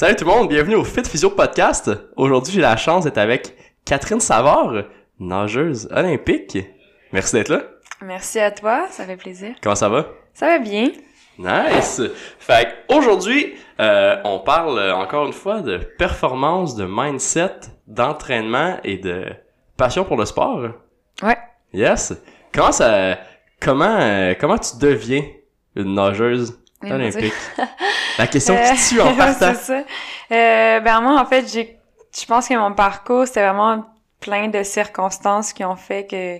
Salut tout le monde, bienvenue au Fit Physio Podcast. Aujourd'hui, j'ai la chance d'être avec Catherine Savard, nageuse olympique. Merci d'être là. Merci à toi, ça fait plaisir. Comment ça va? Ça va bien. Nice! Fait aujourd'hui, euh, on parle encore une fois de performance, de mindset, d'entraînement et de passion pour le sport. Ouais. Yes! Comment ça... Comment, euh, comment tu deviens une nageuse? Olympique? La question Euh, qui tue en partant. ça. Euh, ben moi, en fait, j'ai, je pense que mon parcours, c'était vraiment plein de circonstances qui ont fait que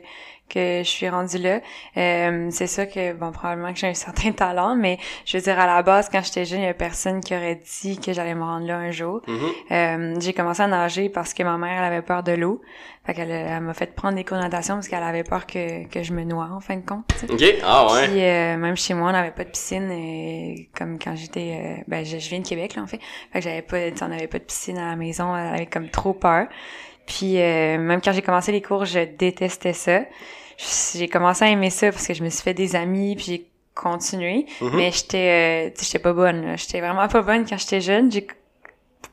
que je suis rendue là. Euh, c'est ça que, bon, probablement que j'ai un certain talent, mais je veux dire, à la base, quand j'étais jeune, il y a personne qui aurait dit que j'allais me rendre là un jour. Mhm. Euh, j'ai commencé à nager parce que ma mère, elle avait peur de l'eau. Fait qu'elle elle m'a fait prendre des cours de natation parce qu'elle avait peur que, que je me noie, en fin de compte. Ok, ah ouais. Puis euh, même chez moi, on n'avait pas de piscine euh, comme quand j'étais euh, ben je, je viens de Québec là en fait. Fait que j'avais pas on n'avait pas de piscine à la maison, elle avait comme trop peur. Puis euh, même quand j'ai commencé les cours, je détestais ça. J'ai commencé à aimer ça parce que je me suis fait des amis puis j'ai continué, Mhm. mais j'étais euh, j'étais pas bonne. J'étais vraiment pas bonne quand j'étais jeune. J'ai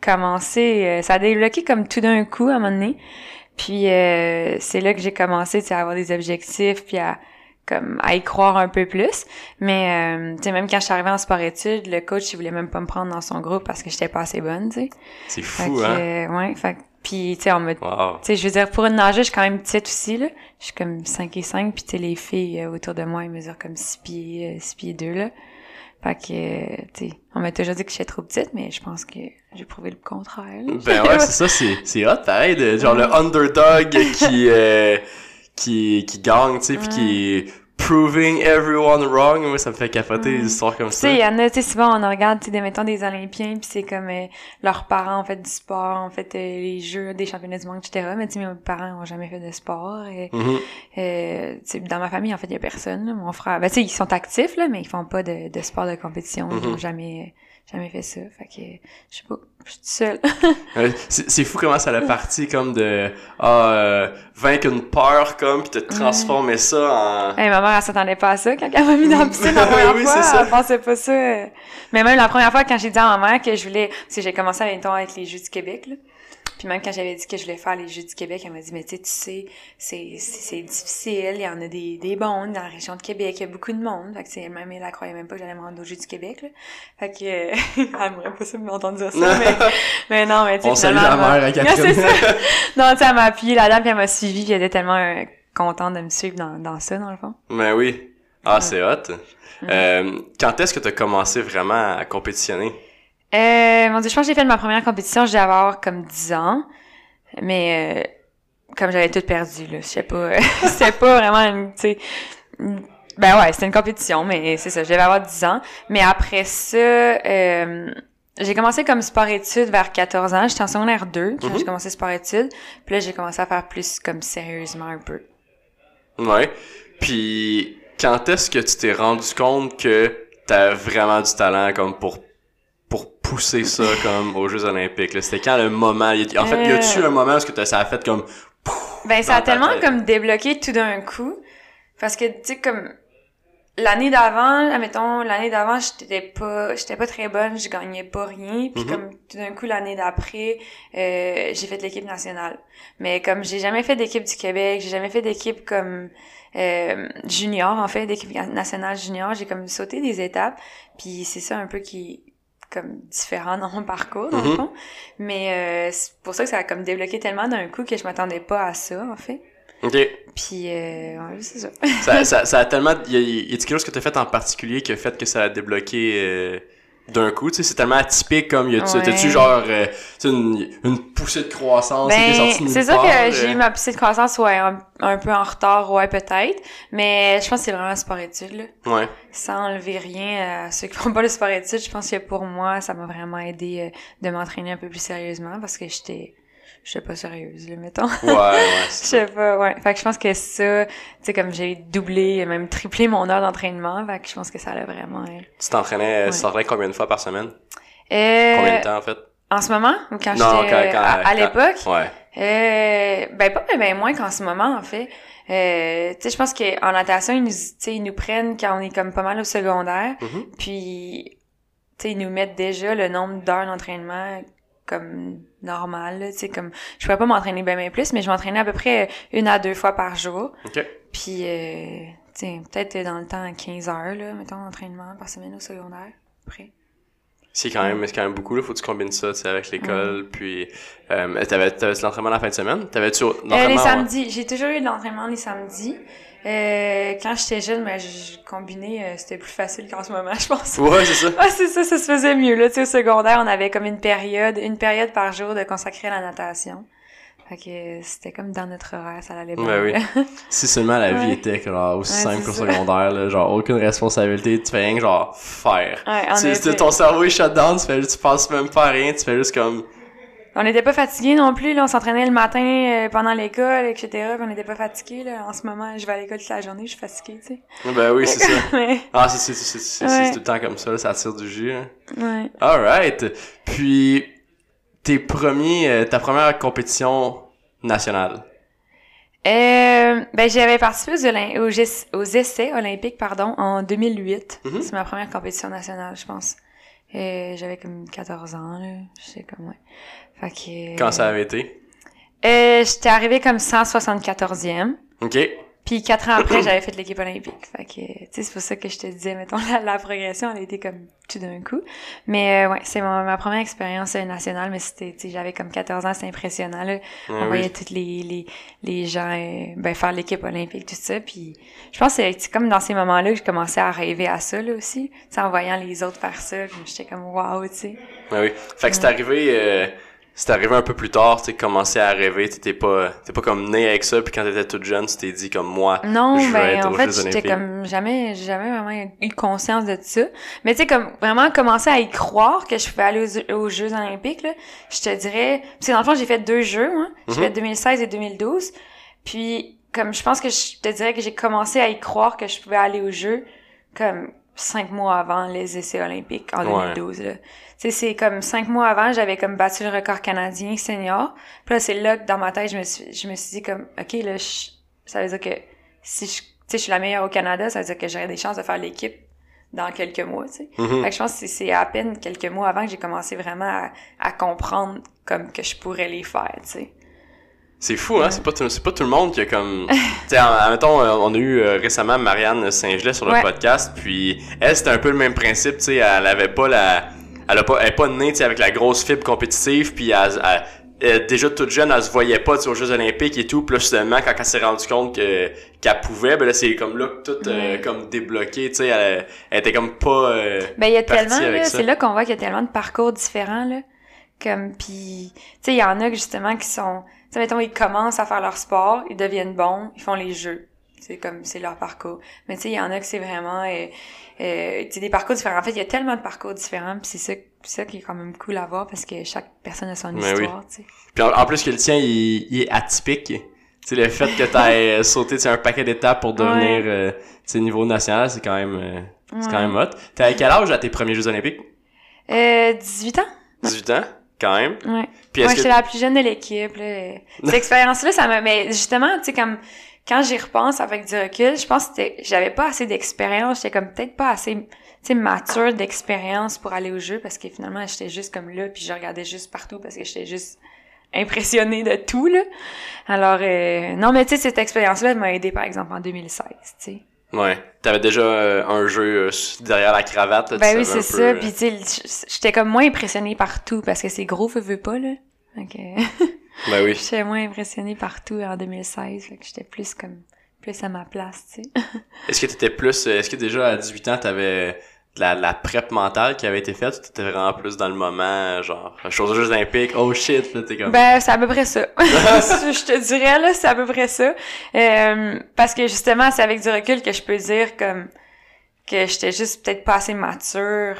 commencé euh, ça a débloqué comme tout d'un coup à un moment donné. Puis euh, c'est là que j'ai commencé à avoir des objectifs puis à comme à y croire un peu plus mais euh, tu sais même quand je suis arrivée en sport études le coach il voulait même pas me prendre dans son groupe parce que j'étais pas assez bonne tu sais C'est fait fou, que, hein? euh, ouais fait que- puis tu sais on me tu Wow. sais je veux dire pour une nageuse je suis quand même petite aussi là je suis comme 5 et 5 puis tu sais les filles euh, autour de moi elles mesurent comme 6 pieds euh, 6 pieds 2 là fait que euh, tu sais on m'a toujours dit que j'étais trop petite mais je pense que j'ai prouvé le contraire là. Ben ouais, c'est ça, c'est, c'est hot, pareil, de, genre le underdog qui, euh, qui, qui gagne, tu sais, pis qui proving everyone wrong. Moi, ça me fait capoter Mm. des histoires comme Tu ça. sais, il y en a, tu sais, souvent on en regarde, tu sais, des, mettons des Olympiens, puis c'est comme euh, leurs parents ont fait du sport, ont fait euh, les jeux, des championnats du monde, etc. Mais tu sais, mes parents ont jamais fait de sport. Et, Mhm. euh, tu sais, dans ma famille, en fait, il y a personne. là. Mon frère, ben tu sais, ils sont actifs là, mais ils font pas de, de sport de compétition. Ils Mhm. ont jamais jamais fait ça. Fait que je sais pas, je suis toute seule. C'est, fou comment ça a parti comme de, ah, euh, vaincre une peur, comme, pis de transformer ça en... Hey, ma mère, elle s'attendait pas à ça quand elle m'a mis dans la piscine la première oui, fois. c'est ça. Elle pensait pas ça. Mais même la première fois, quand j'ai dit à ma mère que je voulais, parce que j'ai commencé mettons, avec les Jeux du Québec, là. Puis même quand j'avais dit que je voulais faire les Jeux du Québec, elle m'a dit, mais tu sais, tu sais, c'est, c'est, difficile, il y en a des, des bons dans la région de Québec, il y a beaucoup de monde. Fait que c'est même, elle, elle croyait même pas que j'allais me rendre aux Jeux du Québec, là. Fait que, euh, elle m'aurait pas ça m'entendre dire ça, mais, mais non, mais tu sais, la mère à Catherine. Ça. Non, tu sais, elle m'a appuyé là-dedans, puis elle m'a suivi, puis elle était tellement euh, contente de me suivre dans, dans ça, dans le fond. Ben oui. Ah, c'est hot. Euh, quand est-ce que t'as commencé vraiment à compétitionner? Euh, mon dieu, je pense que j'ai fait ma première compétition, devais avoir comme 10 ans. Mais euh, comme j'avais tout perdu, là, je sais pas, c'était pas vraiment une, ben ouais, c'était une compétition, mais c'est ça, je devais avoir 10 ans. Mais après ça, euh, j'ai commencé comme sport-études vers 14 ans, j'étais en secondaire 2 quand Mhm. j'ai commencé sport-études. Puis là, j'ai commencé à faire plus comme sérieusement un peu. Ouais. Puis, quand est-ce que tu t'es rendu compte que t'as vraiment du talent, comme, pour, pour pousser ça, comme, aux Jeux Olympiques? C'était quand le moment? En fait, y a-tu Euh. un moment où est-ce que t'as- ça a fait comme, Ben, ça a tellement tête? comme débloqué tout d'un coup. Parce que, tu sais, comme, l'année d'avant, admettons, l'année d'avant, j'étais pas, j'étais pas très bonne, je gagnais pas rien. Puis Mhm. comme, tout d'un coup, l'année d'après, euh, j'ai fait l'équipe nationale. Mais comme j'ai jamais fait d'équipe du Québec, j'ai jamais fait d'équipe comme, euh, junior, en fait, d'équipe nationale junior, j'ai comme sauté des étapes. Puis c'est ça un peu qui, comme différent dans mon parcours, dans le Mhm. fond. Mais euh, c'est pour ça que ça a comme débloqué tellement d'un coup que je m'attendais pas à ça, en fait. ok. Puis, euh, ouais, c'est ça. ça, ça, ça a tellement, y a, y a quelque chose que t'as fait en particulier qui a fait que ça a débloqué, euh, d'un coup, tu sais, c'est tellement atypique comme, y a-tu, Ouais. t'as-tu genre, euh, une, une poussée de croissance qui est Ben, sortie de c'est sûr que euh. j'ai eu ma poussée de croissance, ouais, un, un peu en retard, ouais, peut-être. Mais je pense que c'est vraiment le sport-études, là. Ouais. Sans enlever rien à ceux qui font pas le sport-études, je pense que pour moi, ça m'a vraiment aidé euh, de m'entraîner un peu plus sérieusement parce que j'étais, j'étais pas sérieuse, là, mettons. Ouais, ouais. Je sais pas, ouais. Fait que je pense que ça, tu sais, comme j'ai doublé, même triplé mon heure d'entraînement, fait que je pense que ça l'a vraiment... euh, Tu t'entraînais, Ouais. tu t'entraînais combien de fois par semaine? Euh, Combien de temps, en fait? En ce moment? Ou quand Non, j'étais quand- euh, quand- à, l'époque? Ouais. Euh, ben pas ben, ben moins qu'en ce moment en fait. Euh, tu sais je pense qu'en natation ils nous tu sais ils nous prennent quand on est comme pas mal au secondaire. Mhm. Puis sais, ils nous mettent déjà le nombre d'heures d'entraînement comme normal, là, tu sais, comme, je pourrais pas m'entraîner bien, bien plus, mais je m'entraînais à peu près une à deux fois par jour. OK. Puis, euh, tu sais, peut-être dans le temps, 15 heures, là, mettons, d'entraînement par semaine au secondaire, après. C'est quand même, c'est quand même beaucoup, là. Faut que tu combines ça, tu sais, avec l'école, puis, euh, t'avais, t'avais l'entraînement la fin de semaine? T'avais-tu Euh, l'entraînement? les ouais? samedis, j'ai toujours eu de l'entraînement les samedis. Euh, quand j'étais jeune, ben, je combinais, euh, c'était plus facile qu'en ce moment, je pense. Ouais, c'est ça. Ouais, c'est ça, ça se faisait mieux. Là, tu sais, au secondaire, on avait comme une période, une période par jour de consacrer à la natation. Fait que euh, c'était comme dans notre horaire, ça allait bien. Ben oui. Si seulement la vie Ouais. était genre aussi Ouais, simple qu'au secondaire, là, genre aucune responsabilité, tu fais rien que genre faire. Ouais, en Tu- effet. ton cerveau est shut down, tu fais tu penses même pas à rien, tu fais juste comme On n'était pas fatigués non plus, là. On s'entraînait le matin euh, pendant l'école, etc. Puis on n'était pas fatigués, là. En ce moment, je vais à l'école toute la journée, je suis fatiguée, tu sais. ben oui, c'est ça. Ah, c'est c'est c'est Ouais. tout le temps comme ça, là, ça tire du jus. Hein. ouais. Alright. Puis tes premiers euh, ta première compétition nationale? Euh, ben, j'avais participé aux, aux, essais olympiques, pardon, en 2008. Mhm. C'est ma première compétition nationale, je pense. Euh, j'avais comme 14 ans, là. Je sais comme, ouais. Fait que... Quand ça avait été? Euh, j'étais arrivée comme 174e. OK. Puis quatre ans après, j'avais fait l'équipe olympique. Fait que, tu sais, c'est pour ça que je te disais, mettons, la, la progression, elle a été comme tout d'un coup. Mais euh, ouais, c'est ma, ma première expérience euh, nationale, mais c'était, tu sais, j'avais comme 14 ans, c'était impressionnant, là. Ouais, On oui. voyait tous les, les, les gens euh, ben, faire l'équipe olympique, tout ça. Puis je pense que c'est c'est comme dans ces moments-là que j'ai commencé à rêver à ça, là, aussi. Tu sais, en voyant les autres faire ça, puis j'étais comme, waouh, tu sais. Oui. Fait que c'est arrivé euh, c'est arrivé un peu plus tard, tu commencé à rêver, t'étais pas t'es pas comme né avec ça puis quand t'étais toute jeune, tu t'es dit comme moi Non, je veux ben être en aux fait, j'étais comme jamais jamais vraiment eu conscience de ça. Mais tu sais comme vraiment commencer à y croire que je pouvais aller aux, aux Jeux olympiques là, je te dirais parce que dans le fond, j'ai fait deux jeux moi, j'ai Mhm. fait 2016 et 2012. Puis comme je pense que je te dirais que j'ai commencé à y croire que je pouvais aller aux Jeux comme cinq mois avant les essais olympiques en Ouais. 2012 là. Tu sais, c'est comme cinq mois avant, j'avais comme battu le record canadien senior. Puis là, c'est là que dans ma tête, je me suis, je me suis dit comme, OK, là, je- ça veut dire que si je, tu sais, je suis la meilleure au Canada, ça veut dire que j'aurais des chances de faire l'équipe dans quelques mois, tu sais. Mhm. Fait que je pense que c'est- c'est à peine quelques mois avant que j'ai commencé vraiment à, à comprendre comme que je pourrais les faire, tu sais. C'est fou, hein? C'est pas, tout- c'est pas tout le monde qui a comme. tu sais, en- en- mettons, euh, on a eu euh, récemment Marianne Saint-Gelais sur le Ouais. podcast, puis elle, c'était un peu le même principe, tu sais, elle avait pas la. Elle, a pas, elle est pas née, tu sais, avec la grosse fibre compétitive, puis elle, elle- déjà toute jeune, elle se voyait pas, aux Jeux Olympiques et tout, puis là, justement, quand elle s'est rendue compte que, qu'elle pouvait, ben là, c'est comme là que tout, euh, comme débloqué, tu sais, elle, elle était comme pas. euh, Ben, il y a tellement, avec là, c'est là qu'on voit qu'il y a tellement de parcours différents, là. Comme, puis, tu sais, il y en a justement, qui sont, sais, mettons, ils commencent à faire leur sport, ils deviennent bons, ils font les jeux. C'est comme, c'est leur parcours. Mais tu sais, il y en a que c'est vraiment, euh, euh, tu sais, des parcours différents. En fait, il y a tellement de parcours différents, puis c'est ça, ça qui est quand même cool à voir, parce que chaque personne a son Ben oui. histoire, tu sais. Puis en, en plus que le tien, il, il est atypique. Tu sais, le fait que t'aies sauté tu sais, un paquet d'étapes pour devenir euh, tu sais, niveau national, c'est quand même euh, c'est quand même hot. T'es à quel âge à tes premiers Jeux Olympiques? Euh, 18 ans? 18 ans, quand même. Ouais. Puis Moi, j'étais que... la plus jeune de l'équipe. là. Cette expérience-là, ça m'a... Mais justement, tu sais, comme... Quand j'y repense avec du recul, je pense que j'avais pas assez d'expérience. J'étais comme peut-être pas assez, tu sais, mature d'expérience pour aller au jeu parce que finalement, j'étais juste comme là puis je regardais juste partout parce que j'étais juste impressionnée de tout, là. Alors, euh, non, mais tu sais, cette expérience-là m'a aidé, par exemple, en 2016, tu sais. Ouais. T'avais déjà euh, un jeu euh, derrière la cravate. Là, Ben oui, c'est peu, ça. euh, Puis tu sais, j'étais comme moins impressionnée partout parce que c'est gros, veux, veux pas, là. Donc, euh, Ben oui. J'étais moins impressionnée partout en 2016, fait que j'étais plus comme plus à ma place, tu sais. Est-ce que t'étais plus... euh, Est-ce que déjà à 18 ans, t'avais la, la prep mentale qui avait été faite ou t'étais vraiment plus dans le moment, genre, chose aux Jeux Olympiques, oh shit, là, t'es comme... Ben, c'est à peu près ça. je te dirais, là, c'est à peu près ça. Euh, parce que justement, c'est avec du recul que je peux dire comme que j'étais juste peut-être pas assez mature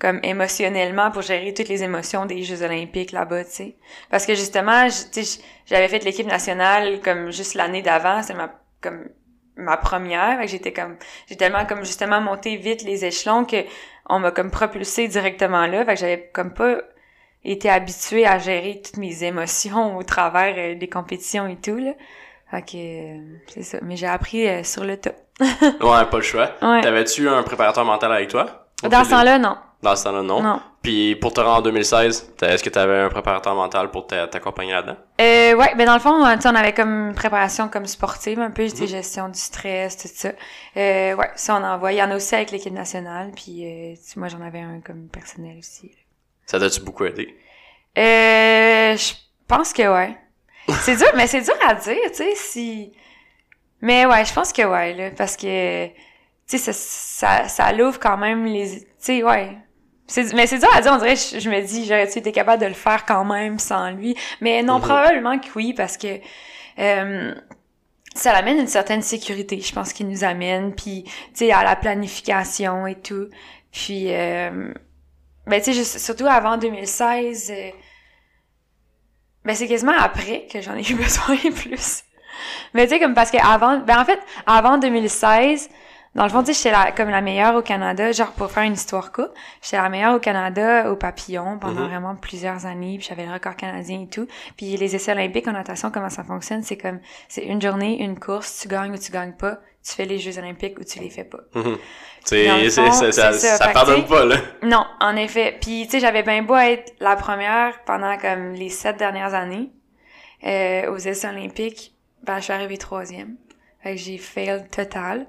comme émotionnellement pour gérer toutes les émotions des Jeux olympiques là-bas, tu sais. Parce que justement, tu j'avais fait l'équipe nationale comme juste l'année d'avant, c'est ma comme ma première, j'étais comme j'ai tellement comme justement monté vite les échelons que on m'a comme propulsé directement là, fait que j'avais comme pas été habituée à gérer toutes mes émotions au travers euh, des compétitions et tout là. Fait que euh, c'est ça, mais j'ai appris euh, sur le tas. Ouais, pas le choix. Ouais. T'avais-tu un préparateur mental avec toi? Dans ce temps-là, non. Dans ce temps-là, non? Non. Puis pour te rendre en 2016, t'as- est-ce que tu avais un préparateur mental pour t'a- t'accompagner là-dedans? Euh, ouais, ben dans le fond, tu sais, on avait comme une préparation comme sportive, un peu, tu sais, gestion du stress, tout ça. Euh, ouais, ça, on en voit. Il y en a aussi avec l'équipe nationale, puis euh, tu moi, j'en avais un comme personnel aussi. Ça t'a-tu beaucoup aidé? Euh, je pense que ouais. C'est dur, mais c'est dur à dire, tu sais, si... Mais ouais, je pense que ouais, là, parce que, tu sais, ça, ça, ça l'ouvre quand même les... Tu sais, ouais. Mais c'est dur à dire, on dirait, je, je me dis, j'aurais-tu été capable de le faire quand même sans lui? Mais non, Mhm. probablement que oui, parce que... euh, ça l'amène une certaine sécurité, je pense qu'il nous amène, puis, tu sais, à la planification et tout. Puis, euh, ben, tu sais, surtout avant 2016, euh, ben, c'est quasiment après que j'en ai eu besoin plus. Mais tu sais, comme parce que avant, ben, en fait, avant 2016, dans le fond, tu sais, j'étais la- comme la meilleure au Canada, genre pour faire une histoire courte, j'étais la meilleure au Canada au papillon pendant Mhm. vraiment plusieurs années, puis j'avais le record canadien et tout. Puis les essais olympiques en natation, comment ça fonctionne, c'est comme, c'est une journée, une course, tu gagnes ou tu gagnes pas, tu fais les Jeux olympiques ou tu les fais pas. Mhm. C'est, c'est- fond, ça, ça, ça. pardonne pas, là. Non, en effet. Puis, tu sais, j'avais bien beau être la première pendant comme les sept dernières années euh, aux essais olympiques. Ben, je suis arrivée troisième. Fait que j'ai fail total.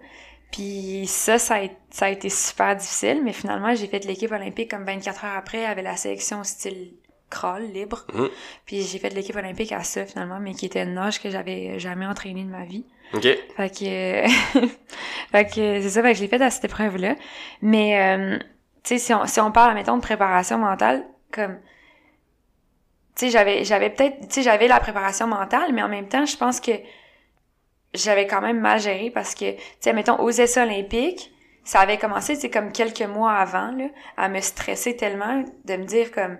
Puis ça, ça a, ça a été super difficile, mais finalement, j'ai fait l'équipe olympique comme 24 heures après, avec la sélection style crawl, libre. Mhm. Puis j'ai fait l'équipe olympique à ça, finalement, mais qui était une nage que j'avais jamais entraîné de ma vie. OK. Fait que, fait que c'est ça, fait que je l'ai fait à cette épreuve-là. Mais, euh, tu sais, si on, si on parle, mettons, de préparation mentale, comme, tu sais, j'avais, j'avais peut-être, tu sais, j'avais la préparation mentale, mais en même temps, je pense que j'avais quand même mal géré parce que, tu sais, mettons, aux essais olympiques, ça avait commencé, c'est comme quelques mois avant, là, à me stresser tellement, de me dire comme,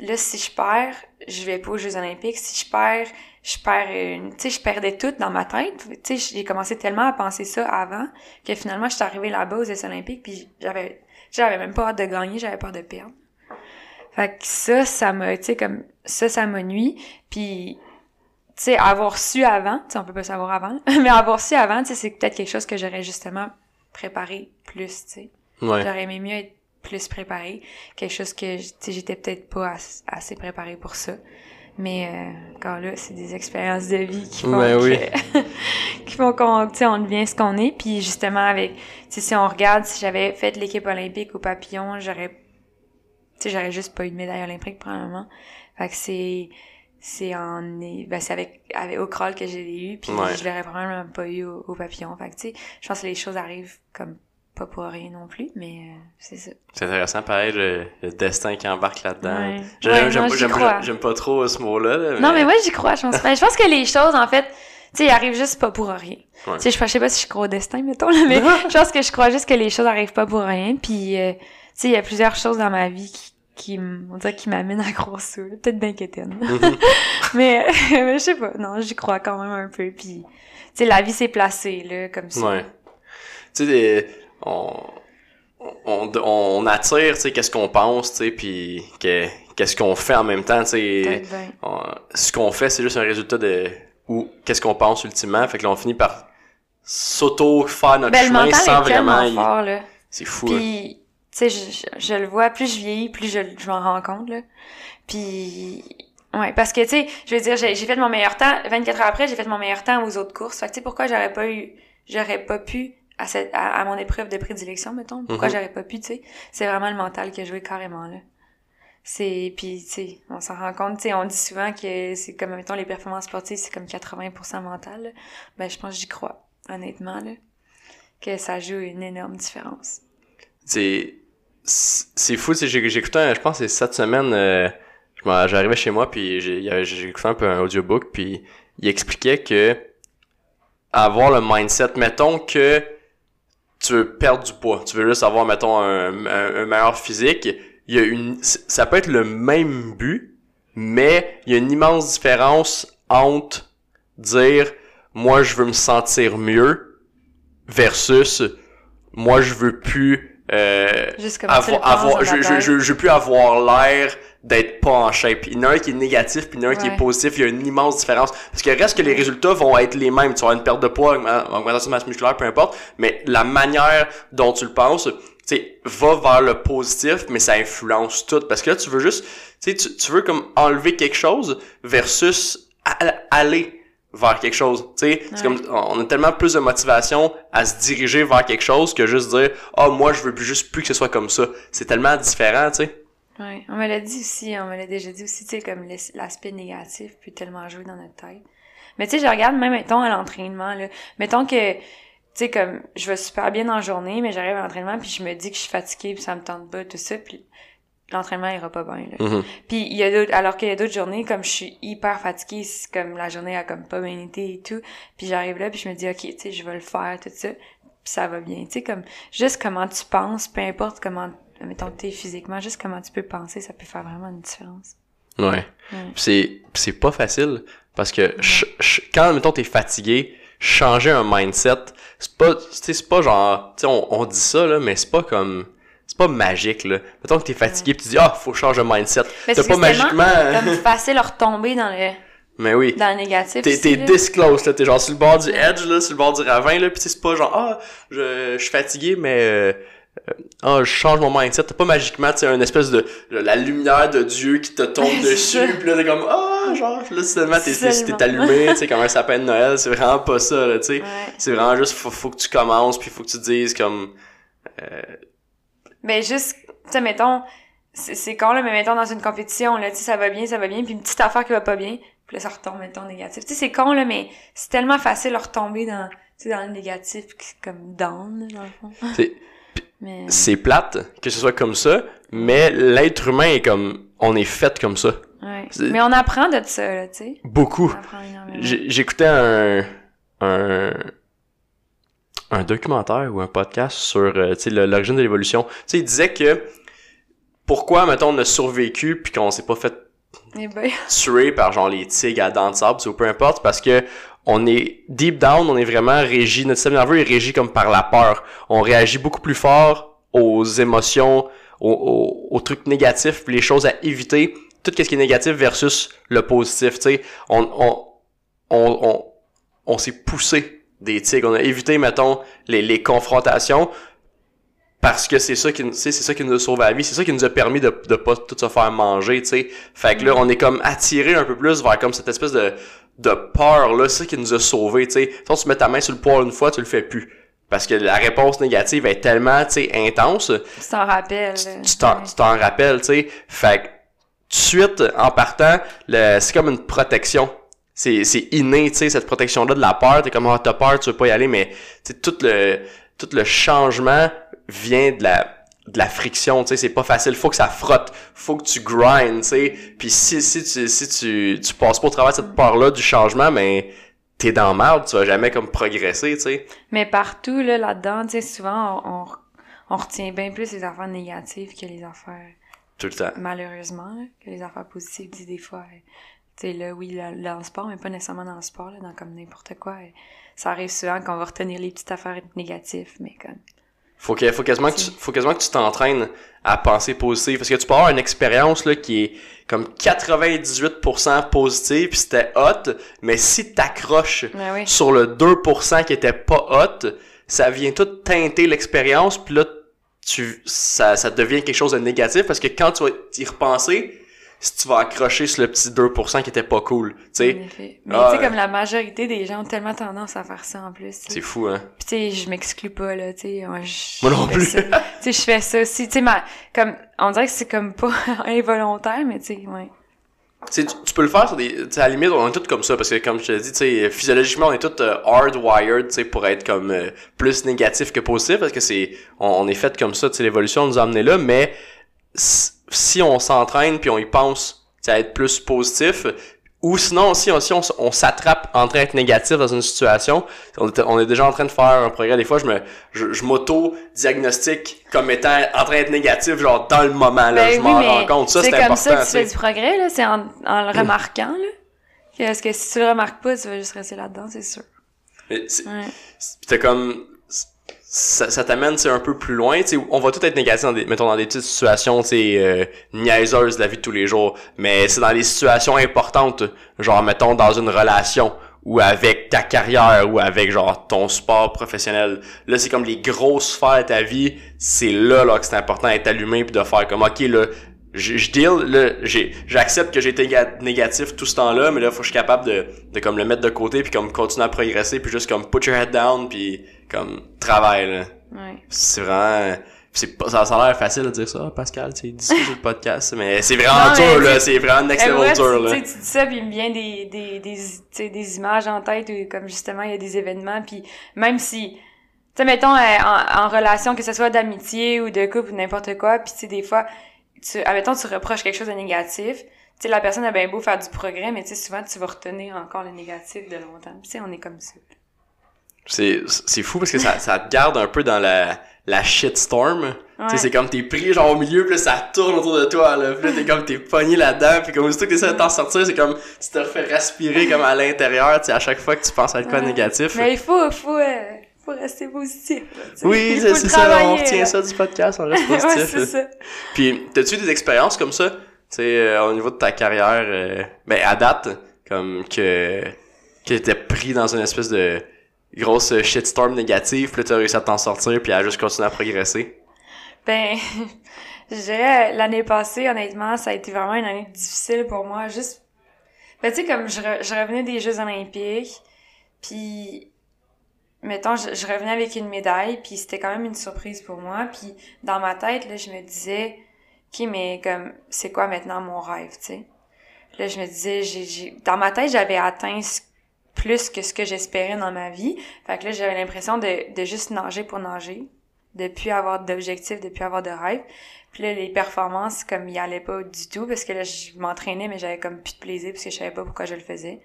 là, si je perds, je vais pas aux Jeux olympiques. Si je perds, je perds une... Tu sais, je perdais tout dans ma tête. Tu sais, j'ai commencé tellement à penser ça avant que finalement, je suis arrivée là-bas aux Jeux olympiques puis j'avais... J'avais même pas hâte de gagner, j'avais peur de perdre. Fait que ça, ça m'a, tu sais, comme... Ça, ça m'a nuit. Puis, sais, avoir su avant, tu sais, on peut pas savoir avant, mais avoir su avant, tu sais, c'est peut-être quelque chose que j'aurais justement préparé plus, tu sais. Ouais. J'aurais aimé mieux être plus préparée. Quelque chose que, tu sais, j'étais peut-être pas as- assez préparée pour ça. Mais euh, encore là, c'est des expériences de vie qui font Ben que- oui. qui font qu'on, tu sais, on devient ce qu'on est. Puis justement, avec, si on regarde, si j'avais fait l'équipe olympique au papillon, j'aurais, tu sais, j'aurais juste pas eu de médaille olympique probablement. Fait que c'est, c'est en, ben, c'est avec, avec au crawl que j'ai eu, puis Ouais. je l'aurais probablement pas eu au, au papillon. Fait que, tu sais, je pense que les choses arrivent comme pas pour rien non plus, mais euh, c'est ça. C'est intéressant, pareil, le, le destin qui embarque là-dedans. Ouais. J'aime, Ouais, pas- trop ce mot-là. là, Non, mais moi, j'y crois, je pense. Je pense que les choses, en fait, tu sais, ils arrivent juste pas pour rien. Tu sais, je, je sais pas si je crois au destin, mettons, là, mais je pense que je crois juste que les choses arrivent pas pour rien. Puis, euh, tu sais, il y a plusieurs choses dans ma vie qui, qui on dirait, qui m'amènent à ça. là. Peut-être bien qu'étienne. Mhm. mais, mais je sais pas. Non, j'y crois quand même un peu. Puis, tu sais, la vie s'est placée, là, comme ça. Ouais. Tu sais, des- on, on, on attire, tu sais, qu'est-ce qu'on pense, tu sais, puis que- qu'est-ce qu'on fait en même temps, tu sais. Ce qu'on fait, c'est juste un résultat de ou qu'est-ce qu'on pense ultimement. Fait que là, on finit par s'auto faire notre Ben, le chemin mental sans est vraiment. y- fort, là. C'est fou. hein. Puis, sais, je, le vois, plus je vieillis, plus je, je m'en rends compte, là. Puis, ouais, parce que, tu sais, je veux dire, j'ai fait mon meilleur temps, 24 heures après, j'ai fait mon meilleur temps aux autres courses. Fait que, tu sais, pourquoi j'aurais pas eu, j'aurais pas pu, à, cette, à, à mon épreuve de prédilection, mettons, pourquoi Mhm. j'aurais pas pu, tu sais, c'est vraiment le mental qui a joué carrément, là. C'est, puis, tu sais, on s'en rend compte, tu sais, on dit souvent que c'est comme, mettons, les performances sportives, c'est comme 80% mental, là. Ben, je pense que j'y crois, honnêtement, là, que ça joue une énorme différence. c'est c'est fou j'ai un- je pense c'est cette semaine euh, j'arrivais chez moi puis écouté un peu un audiobook puis il expliquait que avoir le mindset mettons que tu veux perdre du poids tu veux juste avoir mettons un, un, un meilleur physique il y a une ça peut être le même but mais il y a une immense différence entre dire moi je veux me sentir mieux versus moi je veux plus euh, avoir, avoir je, je, je, je plus avoir l'air d'être pas en shape. Il y en a un qui est négatif, puis il y en a un qui est positif. Il y a une immense différence. Parce que reste que les résultats vont être les mêmes. Tu avoir une perte de poids, augmentation de masse musculaire, peu importe. Mais la manière dont tu le penses, tu va vers le positif, mais ça influence tout. Parce que là, tu veux juste, tu sais, tu, veux comme enlever quelque chose versus aller vers quelque chose. Tu sais, c'est comme, on a tellement plus de motivation à se diriger vers quelque chose que juste dire, ah, moi, je veux plus, juste plus que ce soit comme ça. C'est tellement différent, tu sais. Ouais, on me l'a dit aussi, on me l'a déjà dit aussi, tu sais, comme l'as- l'aspect négatif peut tellement jouer dans notre tête. Mais tu sais, je regarde même, mettons, à l'entraînement, là. Mettons que, tu sais, comme, je vais super bien la journée, mais j'arrive à l'entraînement, puis je me dis que je suis fatiguée, puis ça me tente pas, tout ça, puis l'entraînement ira pas bien, là. Mhm. Puis il y a d'autres, alors qu'il y a d'autres journées, comme je suis hyper fatiguée, c'est comme la journée a comme pas bien été et tout, puis j'arrive là, puis je me dis, ok, tu sais, je vais le faire, tout ça, puis ça va bien. Tu sais, comme, juste comment tu penses, peu importe comment, mettons, t'es physiquement, juste comment tu peux penser, ça peut faire vraiment une différence. Ouais. Ouais. C'est c'est pas facile parce que ch- ch- quand mettons t'es fatigué, changer un mindset, c'est pas tu sais c'est pas genre tu sais on, on dit ça là mais c'est pas comme c'est pas magique là. Mettons que t'es fatigué pis tu dis ah faut changer un mindset. Mais T'as c'est pas magiquement comme facile à retomber dans le, Mais oui. dans le négatif. T'es t'es là. this close là, t'es genre sur le bord du edge là, sur le bord du ravin là, pis c'est pas genre ah je, je suis fatigué mais euh, euh, ah je change mon mindset, t'as pas magiquement tu une espèce de la lumière de Dieu qui te tombe dessus pis là t'es comme ah genre là seulement t'es t'es- allumé tu sais comme un sapin de Noël, c'est vraiment pas ça là tu sais. Ouais. C'est vraiment juste faut, faut que tu commences puis faut que tu te dises comme Ben juste, tu sais, mettons, c'est con, là, mais mettons dans une compétition, là, tu sais, ça va bien, ça va bien, puis une petite affaire qui va pas bien, puis là, ça retombe, mettons, négatif. Tu sais, c'est con, là, mais c'est tellement facile de retomber dans, tu sais, dans le négatif, comme down, dans le fond. C'est- Mais, c'est plate que ce soit comme ça, mais l'être humain est comme on est fait comme ça. ouais. Mais on apprend de ça, là, tu sais. Beaucoup. J'écoutais un, un, un documentaire ou un podcast sur euh, tu sais, le- l'origine de l'évolution. Tu sais, il disait que pourquoi, mettons, on a survécu puis qu'on s'est pas fait Eh ben, tuer par genre les tigres à dents de sable, ou peu importe, parce que on est deep down, on est vraiment régi, notre système nerveux est régi comme par la peur. On réagit beaucoup plus fort aux émotions, aux, aux, aux trucs négatifs, les choses à éviter, tout ce qui est négatif versus le positif, tu sais. On, on, on, on, on s'est poussé des tigres, on a évité, mettons, les, les confrontations, parce que c'est ça qui c'est ça qui nous a sauvé la vie. C'est ça qui nous a permis de de pas tout se faire manger tu sais. Fait que là on est comme attiré un peu plus vers comme cette espèce de de peur là c'est ça qui nous a sauvés tu sais. Tu mets ta main sur le poids une fois tu le fais plus. Parce que la réponse négative est tellement tu sais intense. Tu t'en rappelles, tu t'en tu t'en rappelles tu sais. Fait que tout de suite en partant le c'est comme une protection c'est c'est inné tu sais cette protection là de la peur t'es comme ah t'as peur tu veux pas y aller mais tu sais tout le tout le changement vient de la de la friction, tu sais, c'est pas facile, faut que ça frotte, faut que tu grindes, tu sais. Puis si si tu si tu tu passes pas au travers de cette peur-là du changement, mais t'es dans merde, tu vas jamais comme progresser, tu sais. Mais partout, là, là-dedans, tu sais, souvent, on, on, on retient bien plus les affaires négatives que les affaires Tout le temps. malheureusement, là, que les affaires positives disent des fois. Sais, là, oui, là, dans le sport, mais pas nécessairement dans le sport, là, dans comme n'importe quoi. Ça arrive souvent qu'on va retenir les petites affaires négatives, mais comme. Faut que faut quasiment que tu, faut quasiment que tu t'entraînes à penser positif parce que tu peux avoir une expérience là qui est comme 98% positive puis c'était hot, mais si t'accroches oui. sur le 2% qui était pas hot, ça vient tout teinter l'expérience, puis là, tu, ça, ça devient quelque chose de négatif, parce que quand tu vas y repenser, si tu vas accrocher sur le petit 2% qui était pas cool, tu sais. Mais Ah, tu sais, ouais. comme la majorité des gens ont tellement tendance à faire ça en plus. c'est fou, hein. Puis tu sais, je m'exclus pas là, tu sais, moi, non plus. Tu sais, je fais ça aussi, tu sais, ma- comme on dirait que c'est comme pas involontaire, mais tu sais, ouais. Tu sais, tu, tu peux le faire sur des, tu sais, à la limite, on est tous comme ça, parce que comme je te dis, tu sais, physiologiquement, on est tous euh, hardwired, tu sais, pour être comme euh, plus négatif que positif, parce que c'est, on, on est fait comme ça, tu sais, l'évolution nous a amené là, mais si on s'entraîne puis on y pense, sais, à être plus positif, ou sinon, si on, si on, s'attrape en train d'être négatif dans une situation, on est, on est déjà en train de faire un progrès. Des fois, je me, je, je m'auto-diagnostique comme étant en train d'être négatif, genre dans le moment, là, Ben je oui, m'en rends compte. Ça, c'est comme important, ça que tu fais du progrès, là, c'est en, en le remarquant, là. Parce que si tu le remarques pas, tu vas juste rester là-dedans, c'est sûr. Mais c'est- Ouais. Comme ça, ça t'amène un peu plus loin, tu sais, on va tout être négatif dans des mettons dans des petites situations, tu sais euh, niaiseuses de la vie de tous les jours, mais c'est dans les situations importantes, genre mettons dans une relation ou avec ta carrière ou avec genre ton sport professionnel. Là, c'est comme les grosses sphères de ta vie, c'est là là que c'est important d'être allumé puis de faire comme OK là, je, deal là, j'ai j'accepte que j'ai été néga- négatif tout ce temps-là, mais là faut que je suis capable de de comme le mettre de côté puis comme continuer à progresser puis juste comme put your head down puis comme travail là. Ouais. C'est vraiment c'est pas ça, a l'air facile de dire ça, Pascal, tu sais, dis ça sur le podcast, mais c'est vraiment Non, dur là, c'est- vraiment next Eh, level ouais, dur là. tu dis ça, puis il me vient des, des, des, des images en tête, où, comme justement, il y a des événements, puis même si, tu sais, mettons, euh, en, en relation, que ce soit d'amitié ou de couple ou n'importe quoi, puis tu sais, des fois, tu, admettons, tu reproches quelque chose de négatif, tu sais, la personne a bien beau faire du progrès, mais tu sais, souvent, tu vas retenir encore le négatif de longtemps. Tu sais, on est comme ça. C'est c'est fou parce que ça ça te garde un peu dans la la shitstorm. Ouais. c'est comme t'es pris genre au milieu, puis là, ça tourne autour de toi, là. Puis là, t'es comme, t'es pogné là-dedans, puis comme aussitôt que t'essaies de t'en sortir, c'est comme, tu te refais respirer comme à l'intérieur, tu à chaque fois que tu penses à quoi Ouais. négatif. Mais il faut, faut, euh, faut rester positif. là. Oui, c'est ça, on retient ça du podcast, on reste ouais, positif. c'est ça. Puis, t'as-tu des expériences comme ça, tu sais, euh, au niveau de ta carrière, euh, ben, à date, comme que, que t'étais pris dans une espèce de grosse shitstorm négative, puis là, t'as réussi à t'en sortir, puis à juste continuer à progresser? Ben, je l'année passée, honnêtement, ça a été vraiment une année difficile pour moi. Juste, ben, tu sais, comme je, re- je revenais des Jeux olympiques, puis, mettons, je, revenais avec une médaille, puis c'était quand même une surprise pour moi. Puis, dans ma tête, là, je me disais, OK, mais comme, c'est quoi maintenant mon rêve, tu sais? Là, je me disais, j'ai, dans ma tête, j'avais atteint ce- plus que ce que j'espérais dans ma vie. Fait que là, j'avais l'impression de, de juste nager pour nager de plus avoir d'objectifs, de plus avoir de rêve. Puis là, les performances, comme, y allaient pas du tout, parce que là, je m'entraînais, mais j'avais comme plus de plaisir, parce que je savais pas pourquoi je le faisais.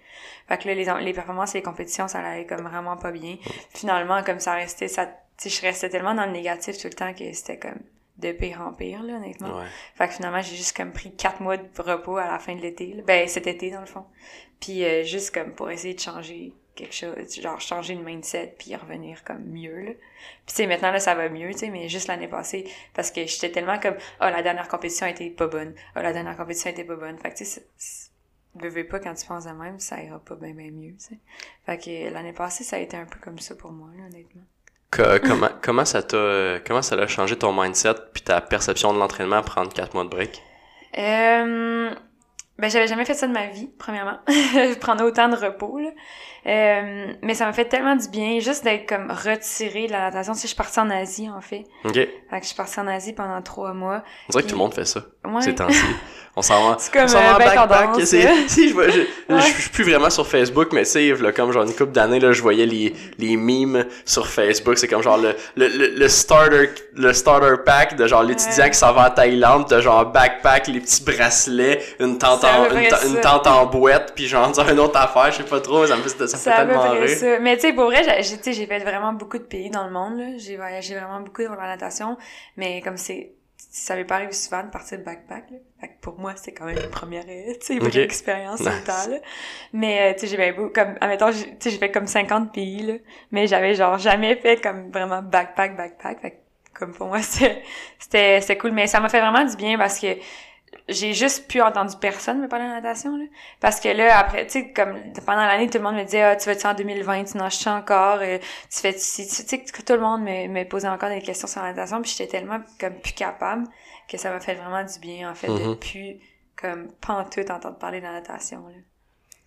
Fait que là, les, les performances et les compétitions, ça allait comme vraiment pas bien. Finalement, comme ça restait, ça, je restais tellement dans le négatif tout le temps que c'était comme de pire en pire, là, honnêtement. Ouais. Fait que finalement, j'ai juste comme pris quatre mois de repos à la fin de l'été. là. Ben, cet été, dans le fond. Puis euh, juste comme pour essayer de changer quelque chose, genre changer une mindset puis revenir comme mieux, là. Puis tu sais, maintenant, là, ça va mieux, tu sais, mais juste l'année passée, parce que j'étais tellement comme, oh, la dernière compétition était pas bonne. Oh, la dernière compétition était pas bonne. Fait que tu sais, veux, pas, quand tu penses de même, ça ira pas bien, bien mieux, tu sais. Fait que l'année passée, ça a été un peu comme ça pour moi, là, honnêtement. Comment, comment ça t'a, comment ça a changé ton mindset puis ta perception de l'entraînement à prendre quatre mois de break? Euh, ben, j'avais jamais fait ça de ma vie, premièrement. Prendre autant de repos, là. Euh, mais ça m'a fait tellement du bien, juste d'être comme retirée de la natation. Tu sais, je suis partie en Asie, en fait. Ok. Fait que je suis partie en Asie pendant trois mois. On dirait que tout le monde fait ça, Ouais. ces temps-ci. On s'en va. C'est comme, on euh, ben tendance, si, je, vois- je, je- Ouais. je suis plus vraiment sur Facebook, mais tu sais, là, comme genre une couple d'années, là, je voyais les, les memes sur Facebook. C'est comme genre le, le, le, le starter, le starter pack de genre l'étudiant qui s'en va en Thaïlande, de genre backpack, les petits bracelets, une tente en, une, une ça. tente en boîte, puis genre dire une autre affaire, je sais pas trop, mais ça me fait, ça peu tellement rire. ça. Mais tu sais, pour vrai, j'ai- j'ai tu sais, j'ai fait vraiment beaucoup de pays dans le monde, là. J'ai voyagé vraiment beaucoup dans la natation. Mais comme c'est, ça m'est pas arrivé souvent de partir de backpack, là. Fait que pour moi, c'est quand même une première, euh, tu sais, vraie Ok. expérience Nice. tout le temps, là. Mais, euh, tu sais, j'ai bien beau, comme, admettons, tu sais, j'ai fait comme 50 pays, là. Mais j'avais genre jamais fait comme vraiment backpack, backpack. Fait que, comme pour moi, c'était cool. Mais ça m'a fait vraiment du bien parce que j'ai juste plus entendu personne me parler de natation, là. Parce que là, après, tu sais, comme pendant l'année, tout le monde me disait, ah, tu vas-tu en 2020, tu nages-tu encore, euh, tu fais, tu tu sais, que tout le monde me, me posait encore des questions sur la natation, puis j'étais tellement comme plus capable que ça m'a fait vraiment du bien, en fait, de Mhm. plus, comme, pantoute entendre parler de la natation, là.